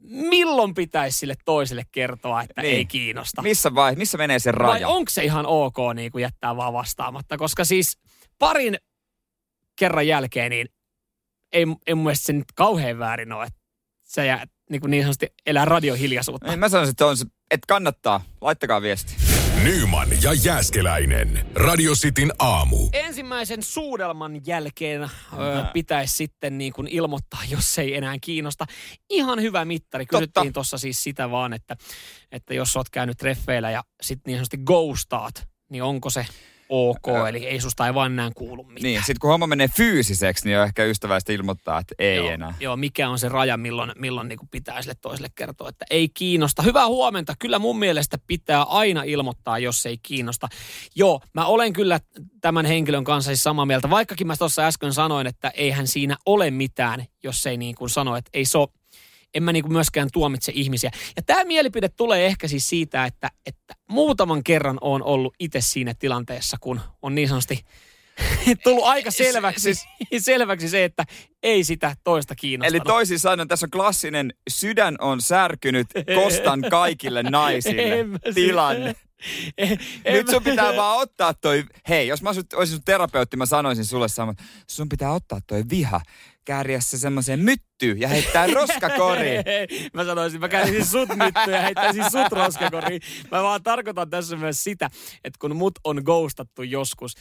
Milloin pitäisi sille toiselle kertoa, että niin. ei kiinnosta? Missä, vai, missä menee se raja? Vai onko se ihan ok niin kuin jättää vaan vastaamatta? Koska siis parin kerran jälkeen, niin ei, ei mun mielestä se nyt kauhean väärin ole, että sä jää niin, kuin niin sanotusti elää radiohiljaisuutta. Niin, mä sanoisin, että, on se, että kannattaa. Laittakaa viesti. Nyman ja Jääskeläinen. Radio Cityn aamu. Ensimmäisen suudelman jälkeen ö, pitäisi sitten niin kuin ilmoittaa, jos ei enää kiinnosta. Ihan hyvä mittari. Kysyttiin tuossa siis sitä vaan, että, että jos oot käynyt treffeillä ja sitten niin sanotusti ghostaat, niin onko se ok, äh, eli ei susta ei vaan enää kuulu mitään. Niin, sitten kun homma menee fyysiseksi, niin on ehkä ystäväistä ilmoittaa, että ei joo, enää. Joo, mikä on se raja, milloin, milloin niin pitää sille toiselle kertoa, että ei kiinnosta. Hyvää huomenta. Kyllä mun mielestä pitää aina ilmoittaa, jos ei kiinnosta. Joo, mä olen kyllä tämän henkilön kanssa siis samaa mieltä, vaikkakin mä tuossa äsken sanoin, että eihän siinä ole mitään, jos ei niin kuin sano, että ei se ole en mä niinku myöskään tuomitse ihmisiä. Ja tämä mielipide tulee ehkä siis siitä, että, että muutaman kerran on ollut itse siinä tilanteessa, kun on niin sanotusti *laughs* tullut aika selväksi, siis, *laughs* selväksi se, että ei sitä toista kiinnosta. Eli toisin sanoen tässä on klassinen sydän on särkynyt, kostan kaikille *laughs* naisille tilanne. Nyt sun pitää vaan ottaa toi, hei, jos mä olisin sun terapeutti, mä sanoisin sulle saman, sun pitää ottaa toi viha kääriä se semmoiseen myttyyn ja heittää *laughs* roskakoriin. mä sanoisin, mä käärisin sut myttyyn ja heittäisin sut *laughs* roskakoriin. Mä vaan tarkoitan tässä myös sitä, että kun mut on ghostattu joskus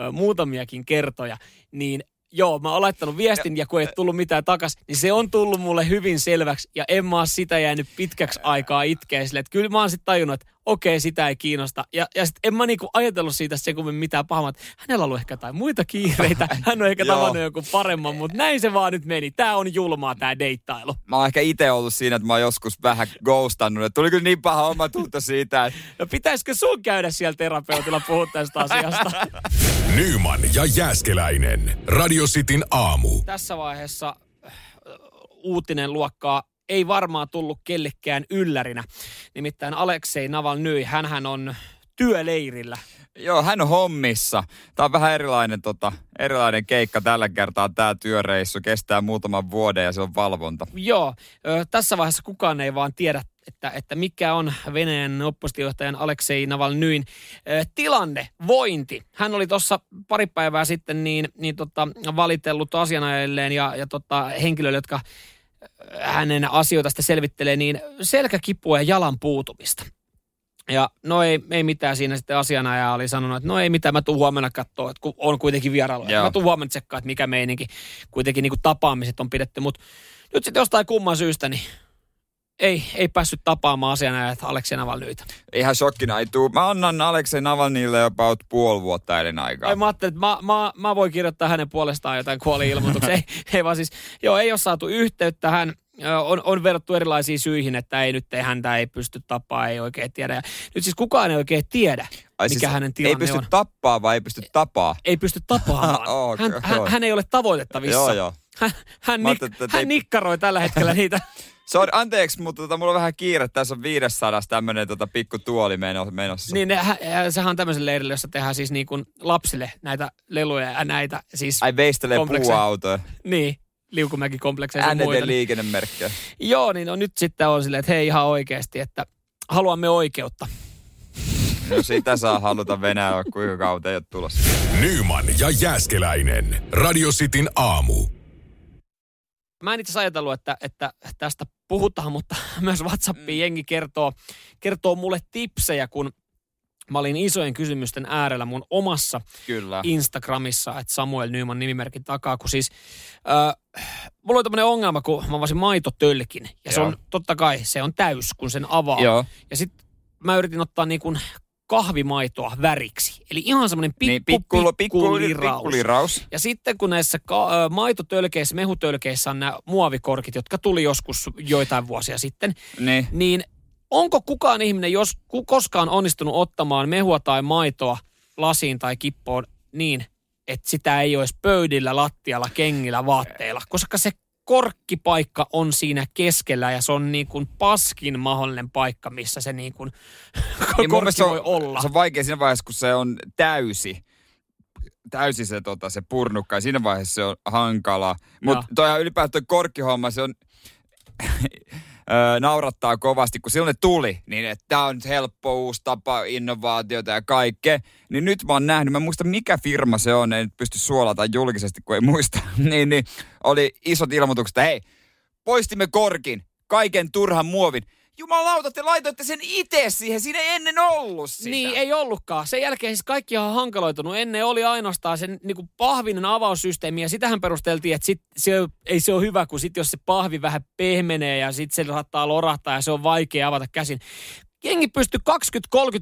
ö, muutamiakin kertoja, niin joo, mä oon laittanut viestin ja kun ei tullut mitään takas, niin se on tullut mulle hyvin selväksi ja en mä oo sitä jäänyt pitkäksi aikaa itkeä sille. Että kyllä mä oon sitten tajunnut, että okei, sitä ei kiinnosta. Ja, ja sitten en mä niinku ajatellut siitä se kun mitään pahaa, että hänellä on ollut ehkä jotain muita kiireitä, *laughs* hän on ehkä tavannut joku paremman, mutta näin se vaan nyt meni. Tää on julmaa tää deittailu. Mä oon ehkä itse ollut siinä, että mä oon joskus vähän ghostannut, että tuli kyllä niin paha oma tunto siitä. Että... No pitäisikö sun käydä siellä terapeutilla puhua tästä asiasta? *laughs* Nyman ja Jääskeläinen. Radio Cityn aamu. Tässä vaiheessa äh, uutinen luokkaa ei varmaan tullut kellekään yllärinä. Nimittäin Aleksei Navalny, hän on työleirillä. Joo, hän on hommissa. Tämä on vähän erilainen, tota, erilainen keikka tällä kertaa. Tämä työreissu kestää muutaman vuoden ja se on valvonta. Joo, ö, tässä vaiheessa kukaan ei vaan tiedä, että, että mikä on Venäjän oppositiojohtajan Aleksei Navalnyin ö, tilanne, vointi. Hän oli tuossa pari päivää sitten niin, niin tota, valitellut asianajajalleen ja, ja tota, henkilöille, jotka hänen asioita sitä selvittelee, niin selkäkipua ja jalan puutumista. Ja no ei, ei mitään siinä sitten asianajaja oli sanonut, että no ei mitään, mä tuun huomenna katsoa, että kun on kuitenkin vierailu. Mä tuun huomenna tsekkaa, että mikä meininki. Kuitenkin niin kuin tapaamiset on pidetty, mutta nyt sitten jostain kumman syystä, niin ei, ei päässyt tapaamaan asianajajat Aleksei Navalnyitä. Ihan shokkina ei tuu. Mä annan Aleksei Navalnyille about puoli vuotta aikaa. Ei, mä ajattelin, että mä, mä, mä voin kirjoittaa hänen puolestaan jotain kuoli-ilmoituksia. *laughs* ei, ei vaan siis, joo, ei ole saatu yhteyttä. Hän on, on verrattu erilaisiin syihin, että ei nyt ei häntä ei pysty tapaa, ei oikein tiedä. Ja nyt siis kukaan ei oikein tiedä, Ai mikä siis hänen tilanne Ei pysty on. tappaa vai ei pysty tapaa? Ei pysty tapaamaan. *laughs* oh, hän, hän, hän, ei ole tavoitettavissa. joo, joo. Hän, hän, nik, hän ei... nikkaroi tällä hetkellä *laughs* niitä Sorry, anteeksi, mutta tota, mulla on vähän kiire. Tässä on 500 tämmöinen tota, pikku tuoli menossa. Niin, ne, sehän on tämmöisen leirillä, jossa tehdään siis niin kuin lapsille näitä leluja ja näitä. Siis Ai veistelee puuautoja. Niin, liukumäki-komplekseja ja muita. liikennemerkkejä. Joo, niin no, nyt sitten on silleen, että hei ihan oikeasti, että haluamme oikeutta. No sitä saa haluta Venäjällä, kuinka kautta ei ole tulossa. Nyman ja Jääskeläinen. Radio Cityn aamu. Mä en itse ajatellut, että, että tästä puhutaan, mutta *laughs* myös WhatsAppiin mm. jengi kertoo, kertoo mulle tipsejä, kun mä olin isojen kysymysten äärellä mun omassa Kyllä. Instagramissa, että Samuel Nyman nimimerkin takaa, kun siis äh, mulla oli tämmöinen ongelma, kun mä avasin maitotölkin. Ja Joo. se on, totta kai, se on täys, kun sen avaa. Joo. Ja sitten mä yritin ottaa niin kuin kahvimaitoa väriksi. Eli ihan semmoinen pikku, niin, pikku, pikku, pikku, liraus. pikku liraus. Ja sitten kun näissä ka- maitotölkeissä, mehutölkeissä on nämä muovikorkit, jotka tuli joskus joitain vuosia sitten, niin, niin onko kukaan ihminen jos, koskaan onnistunut ottamaan mehua tai maitoa lasiin tai kippoon niin, että sitä ei olisi pöydillä, lattialla, kengillä, vaatteilla, koska se korkkipaikka on siinä keskellä ja se on niin kuin paskin mahdollinen paikka, missä se niin kuin *laughs* niin korkki voi olla. Se on vaikea siinä vaiheessa, kun se on täysi täysin se, tota, se purnukka ja siinä vaiheessa se on hankala. Mutta toihan ylipäätään toi korkkihomma, se on *laughs* öö, naurattaa kovasti, kun silloin ne tuli, niin että tämä on helppo uusi tapa, innovaatiota ja kaikkea. Niin nyt mä oon nähnyt, mä muista mikä firma se on, en nyt pysty suolata julkisesti, kun ei muista. *laughs* niin, niin oli isot ilmoitukset, että hei, poistimme korkin, kaiken turhan muovin. Jumalauta, te laitoitte sen itse siihen, siinä ei ennen ollut sitä. Niin, ei ollutkaan. Sen jälkeen siis kaikki on hankaloitunut. Ennen oli ainoastaan sen niin kuin pahvinen avaussysteemi ja sitähän perusteltiin, että sit se, ei se ole hyvä, kun sit jos se pahvi vähän pehmenee ja sitten se saattaa lorahtaa ja se on vaikea avata käsin. Jengi pystyi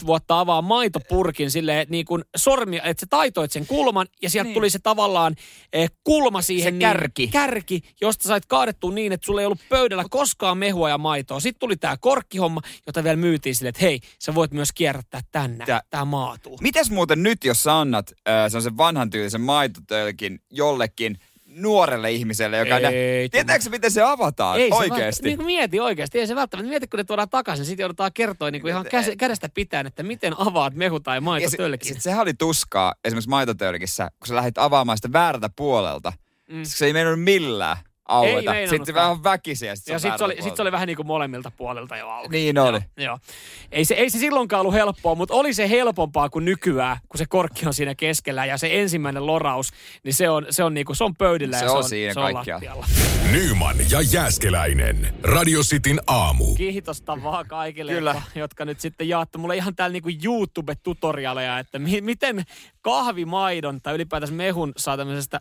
20-30 vuotta avaamaan maitopurkin silleen niin kuin sormia, että sä taitoit sen kulman ja sieltä Niin. niin. tuli se tavallaan eh, kulma siihen. Se niin, kärki. Kärki, josta sait kaadettua niin, että sulla ei ollut pöydällä koskaan mehua ja maitoa. Sitten tuli tämä korkkihomma, jota vielä myytiin silleen, että hei, sä voit myös kierrättää tänne. Tää- Tämä maatuu. Mites muuten nyt, jos sä annat äh, sellaisen vanhan tyylisen maitotölkin jollekin nuorelle ihmiselle, joka... Ei, nä- Tietääkö miten se avataan Ei se oikeasti? välttämättä- Niin mieti oikeasti. Ei se välttämättä. Mieti, kun ne tuodaan takaisin. Sitten joudutaan kertoa niin kuin ihan käs- kädestä pitäen, että miten avaat mehu tai ja maito sit, tölkin. sit sehän oli tuskaa esimerkiksi maitotölkissä, kun sä lähdit avaamaan sitä väärältä puolelta. Mm. Se ei mennyt millään aueta. Sitten meinannutkaan. vähän väkisiä. Ja sit Ja se on sitten se, oli, sit se oli vähän niin kuin molemmilta puolilta jo auki. Niin oli. Joo, joo. Ei, se, ei se silloinkaan ollut helppoa, mutta oli se helpompaa kuin nykyään, kun se korkki on siinä keskellä ja se ensimmäinen loraus, niin se on, se on, niin kuin, se on pöydillä Se ja se on on, siinä se on kaikkialla. lattialla. Nyman ja Jääskeläinen. Radio Cityn aamu. Kiitosta vaan kaikille, Kyllä. jotka, jotka nyt sitten jaattu mulle ihan täällä niinku YouTube-tutorialeja, että mi- miten kahvimaidon tai ylipäätänsä mehun saa tämmöisestä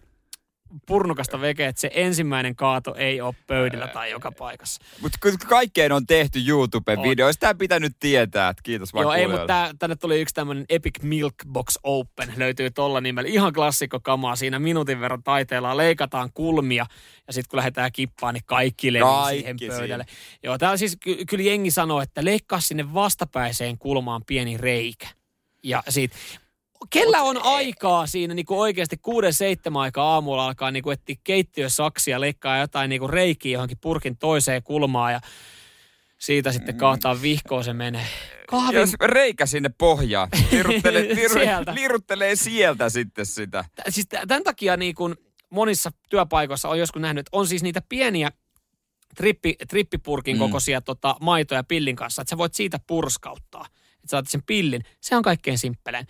purnukasta vekeä, että se ensimmäinen kaato ei ole pöydällä tai joka paikassa. Mutta kaikkeen on tehty YouTuben On. videoista. Tämä pitää nyt tietää, että kiitos vaan Joo, ei, mutta tää, tänne tuli yksi tämmöinen Epic Milk Box Open, löytyy tolla nimellä. Ihan klassikko kamaa siinä minuutin verran taiteella, leikataan kulmia ja sitten kun lähdetään kippaan, niin kaikki levii siihen siinä. pöydälle. Joo, täällä siis ky- kyllä jengi sanoo, että leikkaa sinne vastapäiseen kulmaan pieni reikä. Ja sit, kellä on aikaa siinä niin oikeasti kuuden seitsemän aikaa aamulla alkaa niin etsiä keittiösaksia, leikkaa jotain niin reikiä johonkin purkin toiseen kulmaan ja siitä sitten kaataa vihkoon se menee. Kahvin, Jos reikä sinne pohjaan, *laughs* liruttelee, liru, Sieltä. liruttelee sieltä sitten sitä. T- siis tämän takia niin kuin monissa työpaikoissa on joskus nähnyt, että on siis niitä pieniä trippi, trippipurkin Mm. kokoisia tota, maitoja pillin kanssa, että sä voit siitä purskauttaa. Että saat sen pillin. Se on kaikkein simppelein.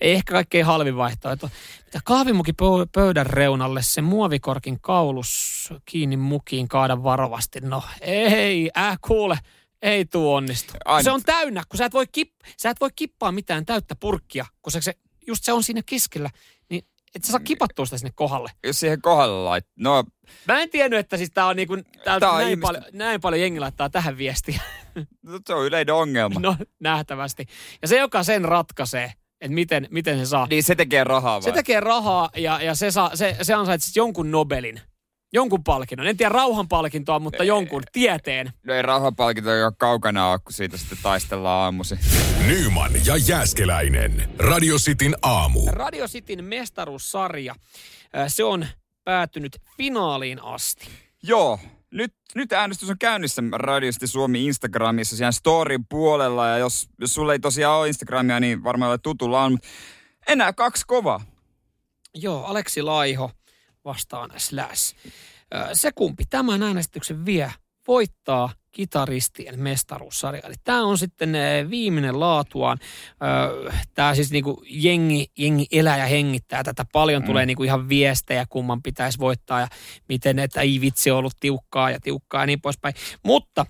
Ei ehkä kaikkein halvin vaihtoehto. Mitä kahvimuki pö- pöydän reunalle, se muovikorkin kaulus kiinni mukiin, kaada varovasti. No ei, äh kuule, ei tuu onnistu. Aina- Se on täynnä, kun sä et voi, kip, sä et voi kippaa mitään täyttä purkkia, kun se, se just se on siinä keskellä, niin et sä saa kipattua sitä sinne kohdalle. Jos siihen kohdalle lait, no Mä en tiennyt, että siis tää on, niinku, tää Tää on näin, ihmisten- paljon, näin paljon jengi laittaa tähän viestiä. *laughs* no, se on yleinen ongelma. No, nähtävästi. Ja se, joka sen ratkaisee, että miten, miten se saa. Niin se tekee rahaa vai? Se tekee rahaa ja, ja se, saa, se, se ansaitsisi jonkun Nobelin. Jonkun palkinnon. En tiedä rauhanpalkintoa, mutta jonkun tieteen. No ei rahapalkinto joka kaukana ole, kun siitä sitten taistellaan aamusi. Nyman ja Jääskeläinen. Radio Cityn aamu. Radio Cityn mestaruussarja, äh, se on päätynyt finaaliin asti. Joo, nyt, nyt äänestys on käynnissä Radiosti Suomi Instagramissa siellä storyn puolella. Ja jos, jos sulla ei tosiaan ole Instagramia, niin varmaan ole tutulla on. Enää kaksi kovaa. Joo, Aleksi Laiho vastaan Slash. Se kumpi tämän äänestyksen vie, voittaa kitaristien mestaruussarja. Eli tämä on sitten viimeinen laatuaan. Tämä siis niinku jengi, jengi elää ja hengittää tätä. Paljon tulee niinku ihan viestejä, kumman pitäisi voittaa ja miten, että ei vitsi on ollut tiukkaa ja tiukkaa ja niin poispäin. Mutta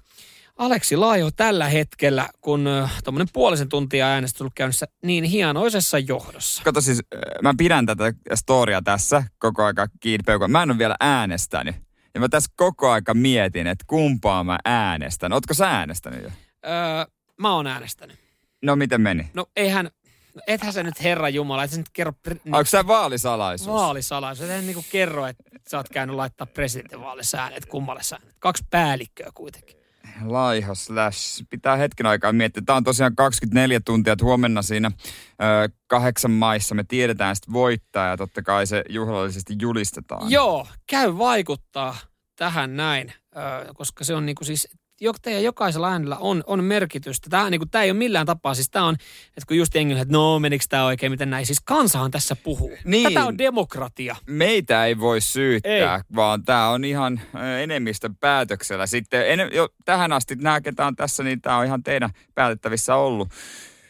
Aleksi Laiho tällä hetkellä, kun tuommoinen puolisen tuntia äänestys on käynnissä, niin hienoisessa johdossa. Kato siis, mä pidän tätä storia tässä koko aika kiinni peukua. Mä en ole vielä äänestänyt. Ja mä tässä koko aika mietin, että kumpaa mä äänestän. Ootko sä äänestänyt jo? Öö, mä oon äänestänyt. No miten meni? No eihän, no ethän sä nyt Herra Jumala, et sä nyt kerro pre, niin, Onko sä vaalisalaisuus? vaalisalaisuus. Ethän niinku kerro, että sä oot käynyt laittaa presidentinvaalissa äänet, kummalle sä äänet. Kaksi päällikköä kuitenkin. Laiho slash. Pitää hetken aikaa miettiä. Tämä on tosiaan 24 tuntia, että huomenna siinä ö, kahdeksan maissa me tiedetään sitten voittaa ja totta kai se juhlallisesti julistetaan. Joo, käy vaikuttaa tähän näin, ö, koska se on niinku siis teidän jokaisella äänellä on, on merkitystä. Tämä, niin kuin, tämä ei ole millään tapaa, siis tämä on, että kun just jengi että no menikö tämä oikein, miten näin. Siis kansahan tässä puhuu. Niin. Tätä on demokratia. Meitä ei voi syyttää, Ei. vaan tämä on ihan enemmistön päätöksellä. Sitten en, jo tähän asti nämä, ketä on tässä, niin tämä on ihan teidän päätettävissä ollut.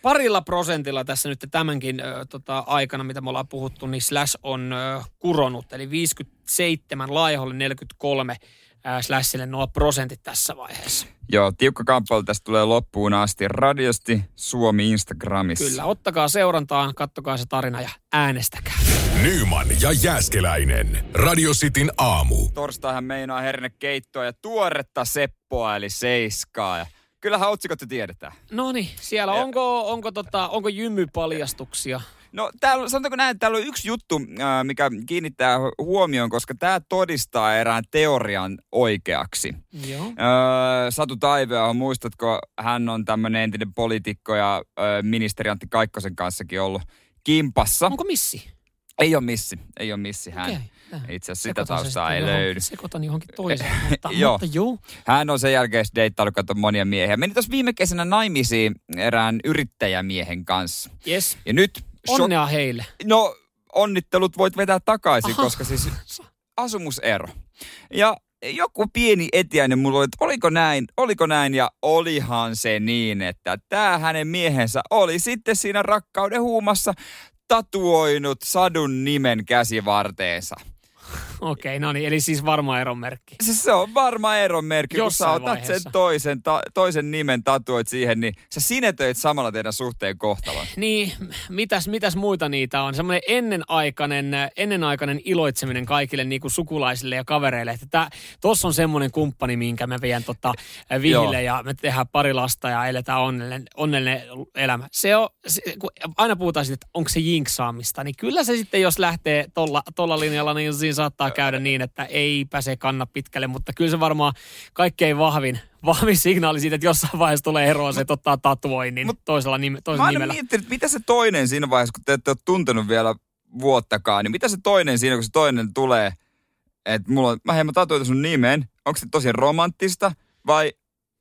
Parilla prosentilla tässä nyt tämänkin ö, tota, aikana, mitä me ollaan puhuttu, niin Slash on ö, kuronut. Eli 57 laiholle 43 ää, Slashille nuo prosentit tässä vaiheessa. Joo, tiukka kamppailu tästä tulee loppuun asti. Radiosti Suomi Instagramissa. Kyllä, ottakaa seurantaan, kattokaa se tarina ja äänestäkää. Nyman ja Jääskeläinen. Radio Cityn aamu. Torstaihan meinaa hernekeittoa ja tuoretta seppoa eli seiskaa. Ja kyllähän otsikot jo tiedetään. No niin, siellä onko, onko, tota, onko jymypaljastuksia? No täällä, sanotaanko näin, että täällä on yksi juttu, mikä kiinnittää huomioon, koska tämä todistaa erään teorian oikeaksi. Joo. Öö, Satu Taivea, muistatko, hän on tämmöinen entinen poliitikko ja öö, ministeri Antti Kaikkosen kanssakin ollut kimpassa. Onko missi? Ei ole missi, ei ole missi hän. Okei. Itse asiassa sitä taustaa ei johonkin- löydy. Sekoitan johonkin toiseen, *laughs* mutta, Joo. mutta joo. Hän on sen jälkeen deittailut kato monia miehiä. Meni tuossa viime kesänä naimisiin erään yrittäjämiehen kanssa. Yes. Ja nyt... Onnea heille. No, onnittelut voit vetää takaisin, Aha. koska siis asumusero. Ja joku pieni etiäinen mulla oli, että oliko näin, oliko näin ja olihan se niin, että tämä hänen miehensä oli sitten siinä rakkauden huumassa tatuoinut sadun nimen käsivarteensa. Okei, no niin, eli siis varma eron merkki. Siis se on varma eron merkki, kun sä Jossain otat vaiheessa. sen toisen, ta, toisen nimen tatuoit siihen, niin sä sinetöit samalla teidän suhteen kohtalon. Niin, mitäs, mitäs muita niitä on? Semmoinen ennenaikainen, ennenaikainen iloitseminen kaikille niin kuin sukulaisille ja kavereille, että tuossa on semmoinen kumppani, minkä mä vien tota, vihille ja me tehdään pari lasta ja eletään onnellinen, onnellinen elämä. Se on, se, kun aina puhutaan siitä, että onko se jinksaamista, niin kyllä se sitten, jos lähtee tolla, tolla linjalla, niin siinä saattaa käydä niin, että eipä se kanna pitkälle, mutta kyllä se varmaan kaikkein vahvin, vahvin signaali siitä, että jossain vaiheessa tulee eroa, se että ottaa tatuoinnin Mut- toisella nime, Mä toisella aina nimellä. miettinyt, että mitä se toinen siinä vaiheessa, kun te ette ole tuntenut vielä vuottakaan, niin mitä se toinen siinä, kun se toinen tulee, että mulla on, mä hei, mä tatuoitan sun nimen, onko se tosi romanttista vai,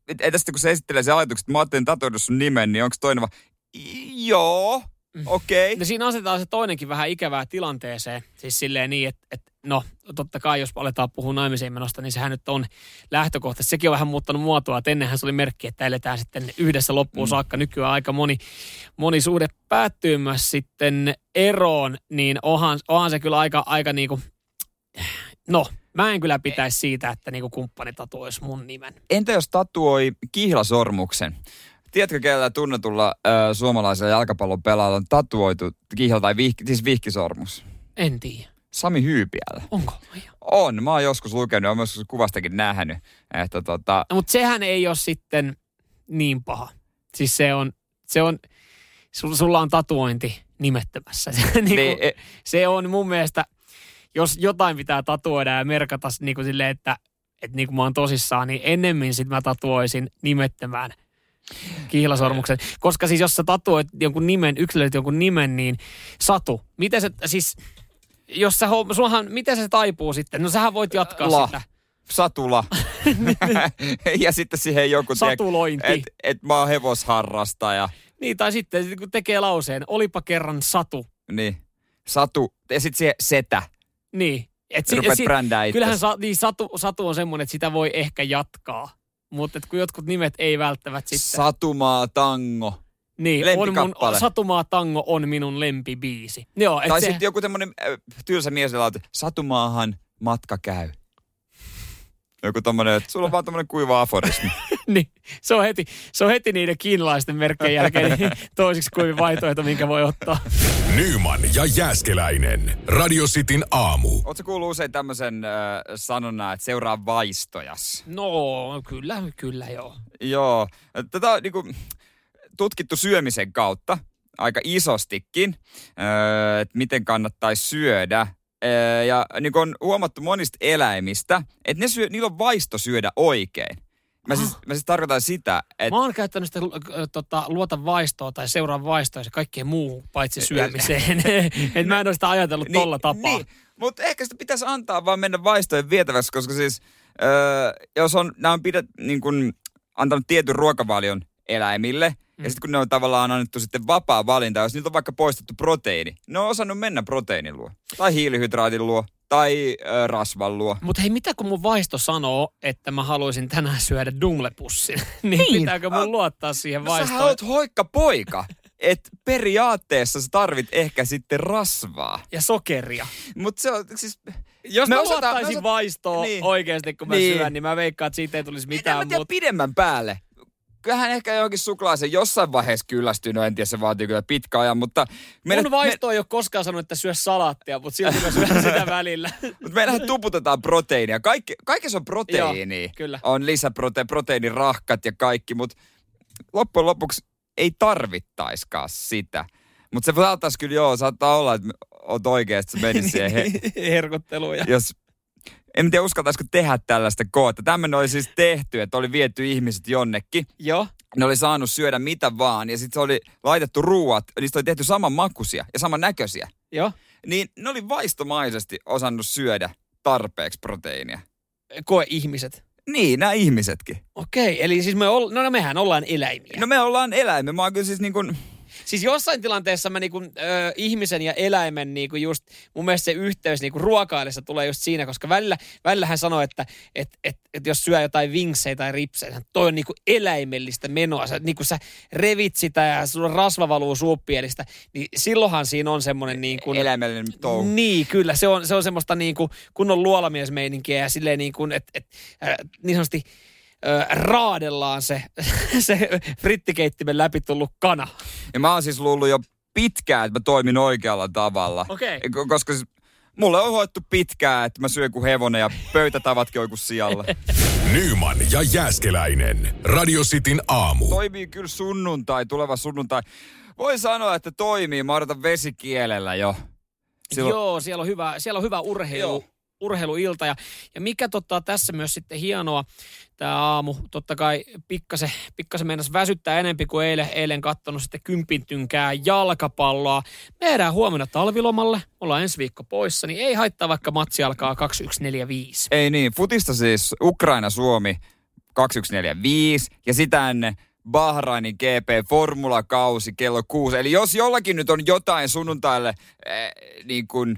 et, et sitten kun se esittelee se ajatukset, että mä ajattelin tatuoida sun nimen, niin onko toinen vaan, "I- joo, okei. No siinä asetetaan se toinenkin vähän ikävää tilanteeseen. Siis silleen niin, että, että no totta kai jos aletaan puhua naimisiin menosta, niin sehän nyt on lähtökohta. Sekin on vähän muuttanut muotoa, että ennenhän se oli merkki, että eletään sitten yhdessä loppuun saakka. Nykyään aika moni, moni suhde päättyy myös sitten eroon, niin onhan, onhan se kyllä aika, aika niinku, no mä en kyllä pitäisi siitä, että niinku kumppani tatuoisi mun nimen. Entä jos tatuoi kihlasormuksen? Tiedätkö, kellä tunnetulla ö, suomalaisella jalkapallon pelaajalla on tatuoitu kihla tai vihki, siis vihkisormus? En tiedä. Sami Hyypiällä. Onko? On, mä oon joskus lukenut ja myös kuvastakin nähnyt, että tota, No, mutta sehän ei ole sitten niin paha. Siis se on, se on sul, sulla on tatuointi nimettömässä. *laughs* Se, niin niin, kuin, e, se on mun mielestä, jos jotain pitää tatuoida ja merkata niin kuin silleen, että, että niin kuin mä oon tosissaan, niin ennemmin sit mä tatuoisin nimettömään kihlasormuksen. Koska siis jos sä tatuoit jonkun nimen, yksilöit jonkun nimen, niin Satu, miten se, siis jos sä, sullahan, miten se taipuu sitten? No sähän voit jatkaa La. sitä. satula. *laughs* ja sitten siihen joku, Satulointi. että et mä oon hevosharrastaja. Niin, tai sitten kun tekee lauseen, olipa kerran Satu. Niin, satu. Ja sitten siihen setä. Niin. Et Si, Rupeat brändää itse. kyllähän sa, niin satu, satu on semmoinen, että sitä voi ehkä jatkaa. Mutta kun jotkut nimet ei välttämättä sitten. Satumaa tango. Niin, on mun. Satumaa Tango on minun lempibiisi. Joo, et Tai se, sitten joku tämmönen äh, tylsä mies, jolla on, että satumaahan matka käy. Joku tommonen, että sulla on vaan tommonen kuiva aforismi. *laughs* niin, se, on heti, se on heti niiden kiinalaisten merkkien jälkeen niin *laughs* toisiksi kuivin vaihtoehto, minkä voi ottaa. Nyman ja Jääskeläinen. Radio Cityn aamu. Oletko kuullut usein tämmöisen äh, sanonnan, että seuraa vaistojas? No, kyllä, kyllä joo. Joo. Tätä on niinku, tutkittu syömisen kautta aika isostikin, öö, että miten kannattaisi syödä. Öö, ja niin on huomattu monista eläimistä, että ne syö, niillä on vaisto syödä oikein. Mä siis, mä siis tarkoitan sitä, että Mä oon käyttänyt sitä tota, luota vaistoa tai seuraa vaistoa ja kaikkeen muuhun paitsi syömiseen. *laughs* *laughs* Et mä en ole sitä ajatellut tolla tapaa. Niin, mutta ehkä sitä pitäisi antaa vaan mennä vaistojen vietäväksi, koska siis öö, jos on, nämä on pidet, niin kun, antanut tietyn ruokavalion eläimille, mm. ja sitten kun ne on tavallaan annettu sitten vapaa valinta, jos niiltä on vaikka poistettu proteiini, ne on osannut mennä proteiinin luo, tai hiilihydraatin luo, tai äh, rasvan luo. Mutta hei, mitä kun mun vaisto sanoo, että mä haluaisin tänään syödä dunglepussin, *laughs* niin, niin pitääkö mun luottaa siihen no, vaistoon? Sä oot hoikka poika. että periaatteessa sä tarvit ehkä sitten rasvaa. Ja sokeria. Mutta se on siis... Jos me mä osataan, luottaisin osata... vaistoa niin. oikeasti, kun mä niin. syön, niin mä veikkaan, että siitä ei tulisi mitään. Mä tiedä, pidemmän päälle kyllähän ehkä johonkin suklaaseen jossain vaiheessa kyllästyy, no en tiedä, se vaatii kyllä pitkä ajan, mutta... Meidän, Mun vaisto me... ei ole koskaan sanonut, että syö salaattia, mutta silti mä syön *laughs* sitä välillä. mutta meillähän tuputetaan proteiinia. Kaikki, kaikessa on proteiini. Joo, kyllä. On lisäprote, proteiinirahkat ja kaikki, mutta loppujen lopuksi ei tarvittaiskaan sitä. Mutta se saattaisi kyllä, joo, saattaa olla, että oot oikeasti menisi siihen he- *laughs* herkotteluun. Jos en tiedä uskaltaisiko tehdä tällaista koota. Tämmöinen oli siis tehty, että oli viety ihmiset jonnekin. Joo. Ne oli saanut syödä mitä vaan ja sitten se oli laitettu ruuat, niistä oli tehty saman makuisia ja saman näköisiä. Joo. Niin ne oli vaistomaisesti osannut syödä tarpeeksi proteiinia. Koe ihmiset. Niin, nämä ihmisetkin. Okei, eli siis me ol, no, no mehän ollaan eläimiä. No me ollaan eläimiä. Mä oon kyllä siis niin kuin Siis jossain tilanteessa mä niinku, ö, ihmisen ja eläimen niinku just, mun mielestä se yhteys niinku ruokailessa tulee just siinä, koska välillä, välillä hän sanoo, että et, et, et jos syö jotain vinksejä tai ripsejä, toi on niinku eläimellistä menoa. Sä, niinku sä revit sitä ja sulla rasva valuu suuppielistä, niin silloinhan siinä on semmoinen niin kuin... Eläimellinen touhu. Niin, kyllä. Se on, se on semmoista niin kuin kunnon luolamiesmeininkiä ja silleen niin kuin, että et, äh, niin sanotusti ö, raadellaan se, *laughs* se frittikeittimen läpi tullut kana. Ja mä oon siis luullut jo pitkään, että mä toimin oikealla tavalla. Okay. Koska siis mulle on hoettu pitkään, että mä syön kuin hevonen ja pöytätavatkin joku sijalla. *laughs* Nyman ja Jääskeläinen. Radio Cityn aamu. Toimii kyllä sunnuntai, tuleva sunnuntai. Voi sanoa, että toimii. Mä odotan vesikielellä jo. Silloin... Joo, siellä on hyvä, siellä on hyvä urheilu. Joo urheiluilta. Ja, ja mikä totta tässä myös sitten hienoa, tämä aamu totta kai pikkasen, pikkasen meinas väsyttää enempi kuin eilen, eilen kattonut sitten kympintynkää jalkapalloa. Me jäädään huomenna talvilomalle, ollaan ensi viikko poissa, niin ei haittaa vaikka matsi alkaa 2145. Ei niin, futista siis Ukraina-Suomi 2145 ja sitä ennen Bahrainin GP Formula-kausi kello kuusi. Eli jos jollakin nyt on jotain sunnuntaille äh, niin kuin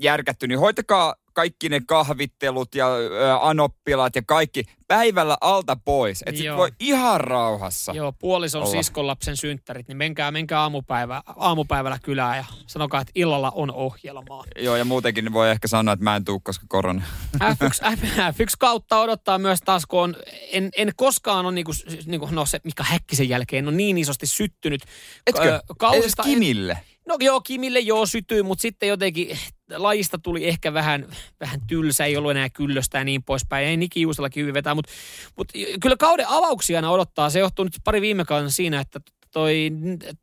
järkätty, niin hoitakaa kaikki ne kahvittelut ja ä, anoppilat ja kaikki päivällä alta pois. Että sit voi ihan rauhassa Joo, puolison olla. siskon lapsen synttärit, niin menkää, menkää aamupäivä, aamupäivällä kylään ja sanokaa, että illalla on ohjelmaa. Joo, ja muutenkin voi ehkä sanoa, että mä en tuu, koska korona. F1, *laughs* F1 kautta odottaa myös taas, kun on, en, en koskaan ole niinku, niinku, no se Mika Häkkisen jälkeen on niin isosti syttynyt. Etkö? Kausista, Edes Kimille? En, No joo, Kimille joo sytyi, mutta sitten jotenkin lajista tuli ehkä vähän, vähän tylsä, ei ollut enää kyllöstä ja niin poispäin. Ei Niki Juusellakin hyvin vetää, mutta, mutta kyllä kauden avauksia aina odottaa. Se johtuu nyt pari viime kauden siinä, että toi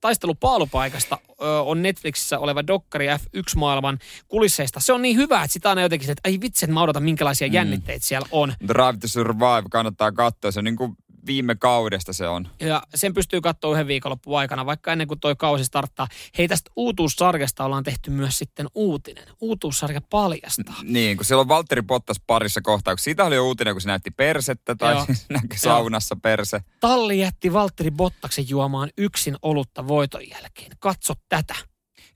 taistelu paalupaikasta on Netflixissä oleva dokkari F1-maailman kulisseista. Se on niin hyvä, että sitä aina jotenkin, että ai vitsi, että mä odotan minkälaisia mm. jännitteitä siellä on. Drive to Survive kannattaa katsoa. Se on niin kuin viime kaudesta se on. Ja sen pystyy katsoa yhden viikonloppuun aikana, vaikka ennen kuin toi kausi starttaa. Hei, tästä uutuussarjasta ollaan tehty myös sitten uutinen. Uutuussarja paljastaa. N- niin, kun siellä on Valtteri Pottas parissa kohtaa, kun siitä oli jo uutinen, kun se näytti persettä tai siis *laughs* näkyi saunassa perse. Talli jätti Valtteri Bottaksen juomaan yksin olutta voiton jälkeen. Katso tätä.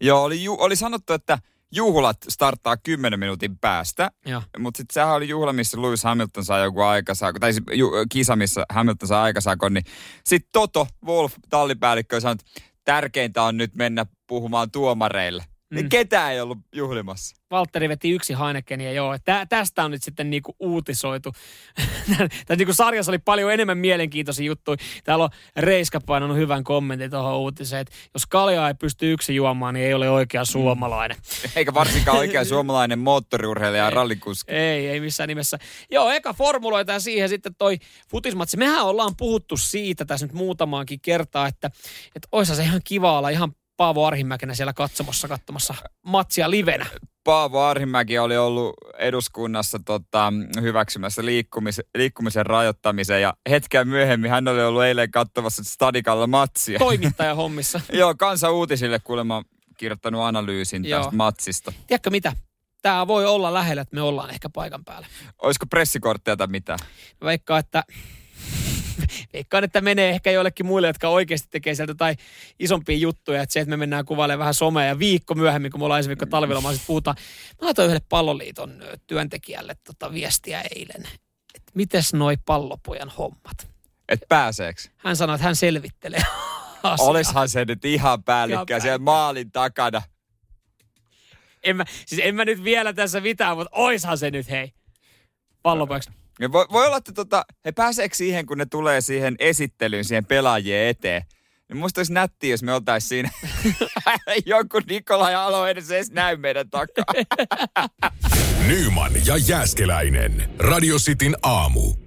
Joo, oli, ju- oli sanottu, että juhlat starttaa 10 minuutin päästä. Mutta sitten sehän oli juhla, missä Lewis Hamilton sai joku aikasaako, tai siis ju, kisa, missä Hamilton sai aikasaakon, niin sitten Toto, Wolf, tallipäällikkö, sanoi, että tärkeintä on nyt mennä puhumaan tuomareille. Niin mm. Niin ketään ei ollut juhlimassa. Valtteri veti yksi Heinekenia, joo. Tä, tästä on nyt sitten niinku uutisoitu. *laughs* Tässä niinku sarjassa oli paljon enemmän mielenkiintoisia juttuja. Täällä on Reiska painanut hyvän kommentin tuohon uutiseen, että jos kaljaa ei pysty yksi juomaan, niin ei ole oikea mm. suomalainen. *laughs* Eikä varsinkaan oikea *laughs* suomalainen moottoriurheilija ja rallikuski. Ei, ei missään nimessä. Joo, eka formuloita ja siihen sitten toi futismatsi. Mehän ollaan puhuttu siitä tässä nyt muutamaankin kertaa, että, että oisa se ihan kiva olla ihan Paavo Arhimäkenä siellä katsomassa katsomassa matsia livenä. Paavo Arhimäki oli ollut eduskunnassa tota, hyväksymässä liikkumis, liikkumisen rajoittamisen ja hetkeä myöhemmin hän oli ollut eilen katsomassa Stadikalla matsia. Toimittaja hommissa. *laughs* Joo, kansa uutisille kuulemma kirjoittanut analyysin Joo. tästä matsista. Tiedätkö mitä? Tämä voi olla lähellä, että me ollaan ehkä paikan päällä. Olisiko pressikortteja tai mitä? Vaikka, että *laughs* veikkaan, että menee ehkä joillekin muille, jotka oikeasti tekee sieltä tai isompia juttuja, että se, että me mennään kuvailemaan vähän somea ja viikko myöhemmin, kun me ollaan ensi viikko talvilomaa, sitten puhutaan. Mä laitoin yhdelle palloliiton työntekijälle tota viestiä eilen, että mites noi pallopojan hommat. Et pääseeks? Hän sanoi, että hän selvittelee *laughs* asiaa. Olishan se nyt ihan päällikkä siellä maalin takana. En mä, siis en mä nyt vielä tässä mitään, mutta oishan se nyt hei. Pallopojaksi. Ja voi, voi olla, että tota, he pääseekö siihen, kun ne tulee siihen esittelyyn, siihen pelaajien eteen. Niin musta olisi nättiä, jos me oltaisiin siinä. *laughs* Jonkun Nikola ja Alo edes edes näy meidän takaa. *laughs* Nyman ja Jääskeläinen. Radio Cityn aamu.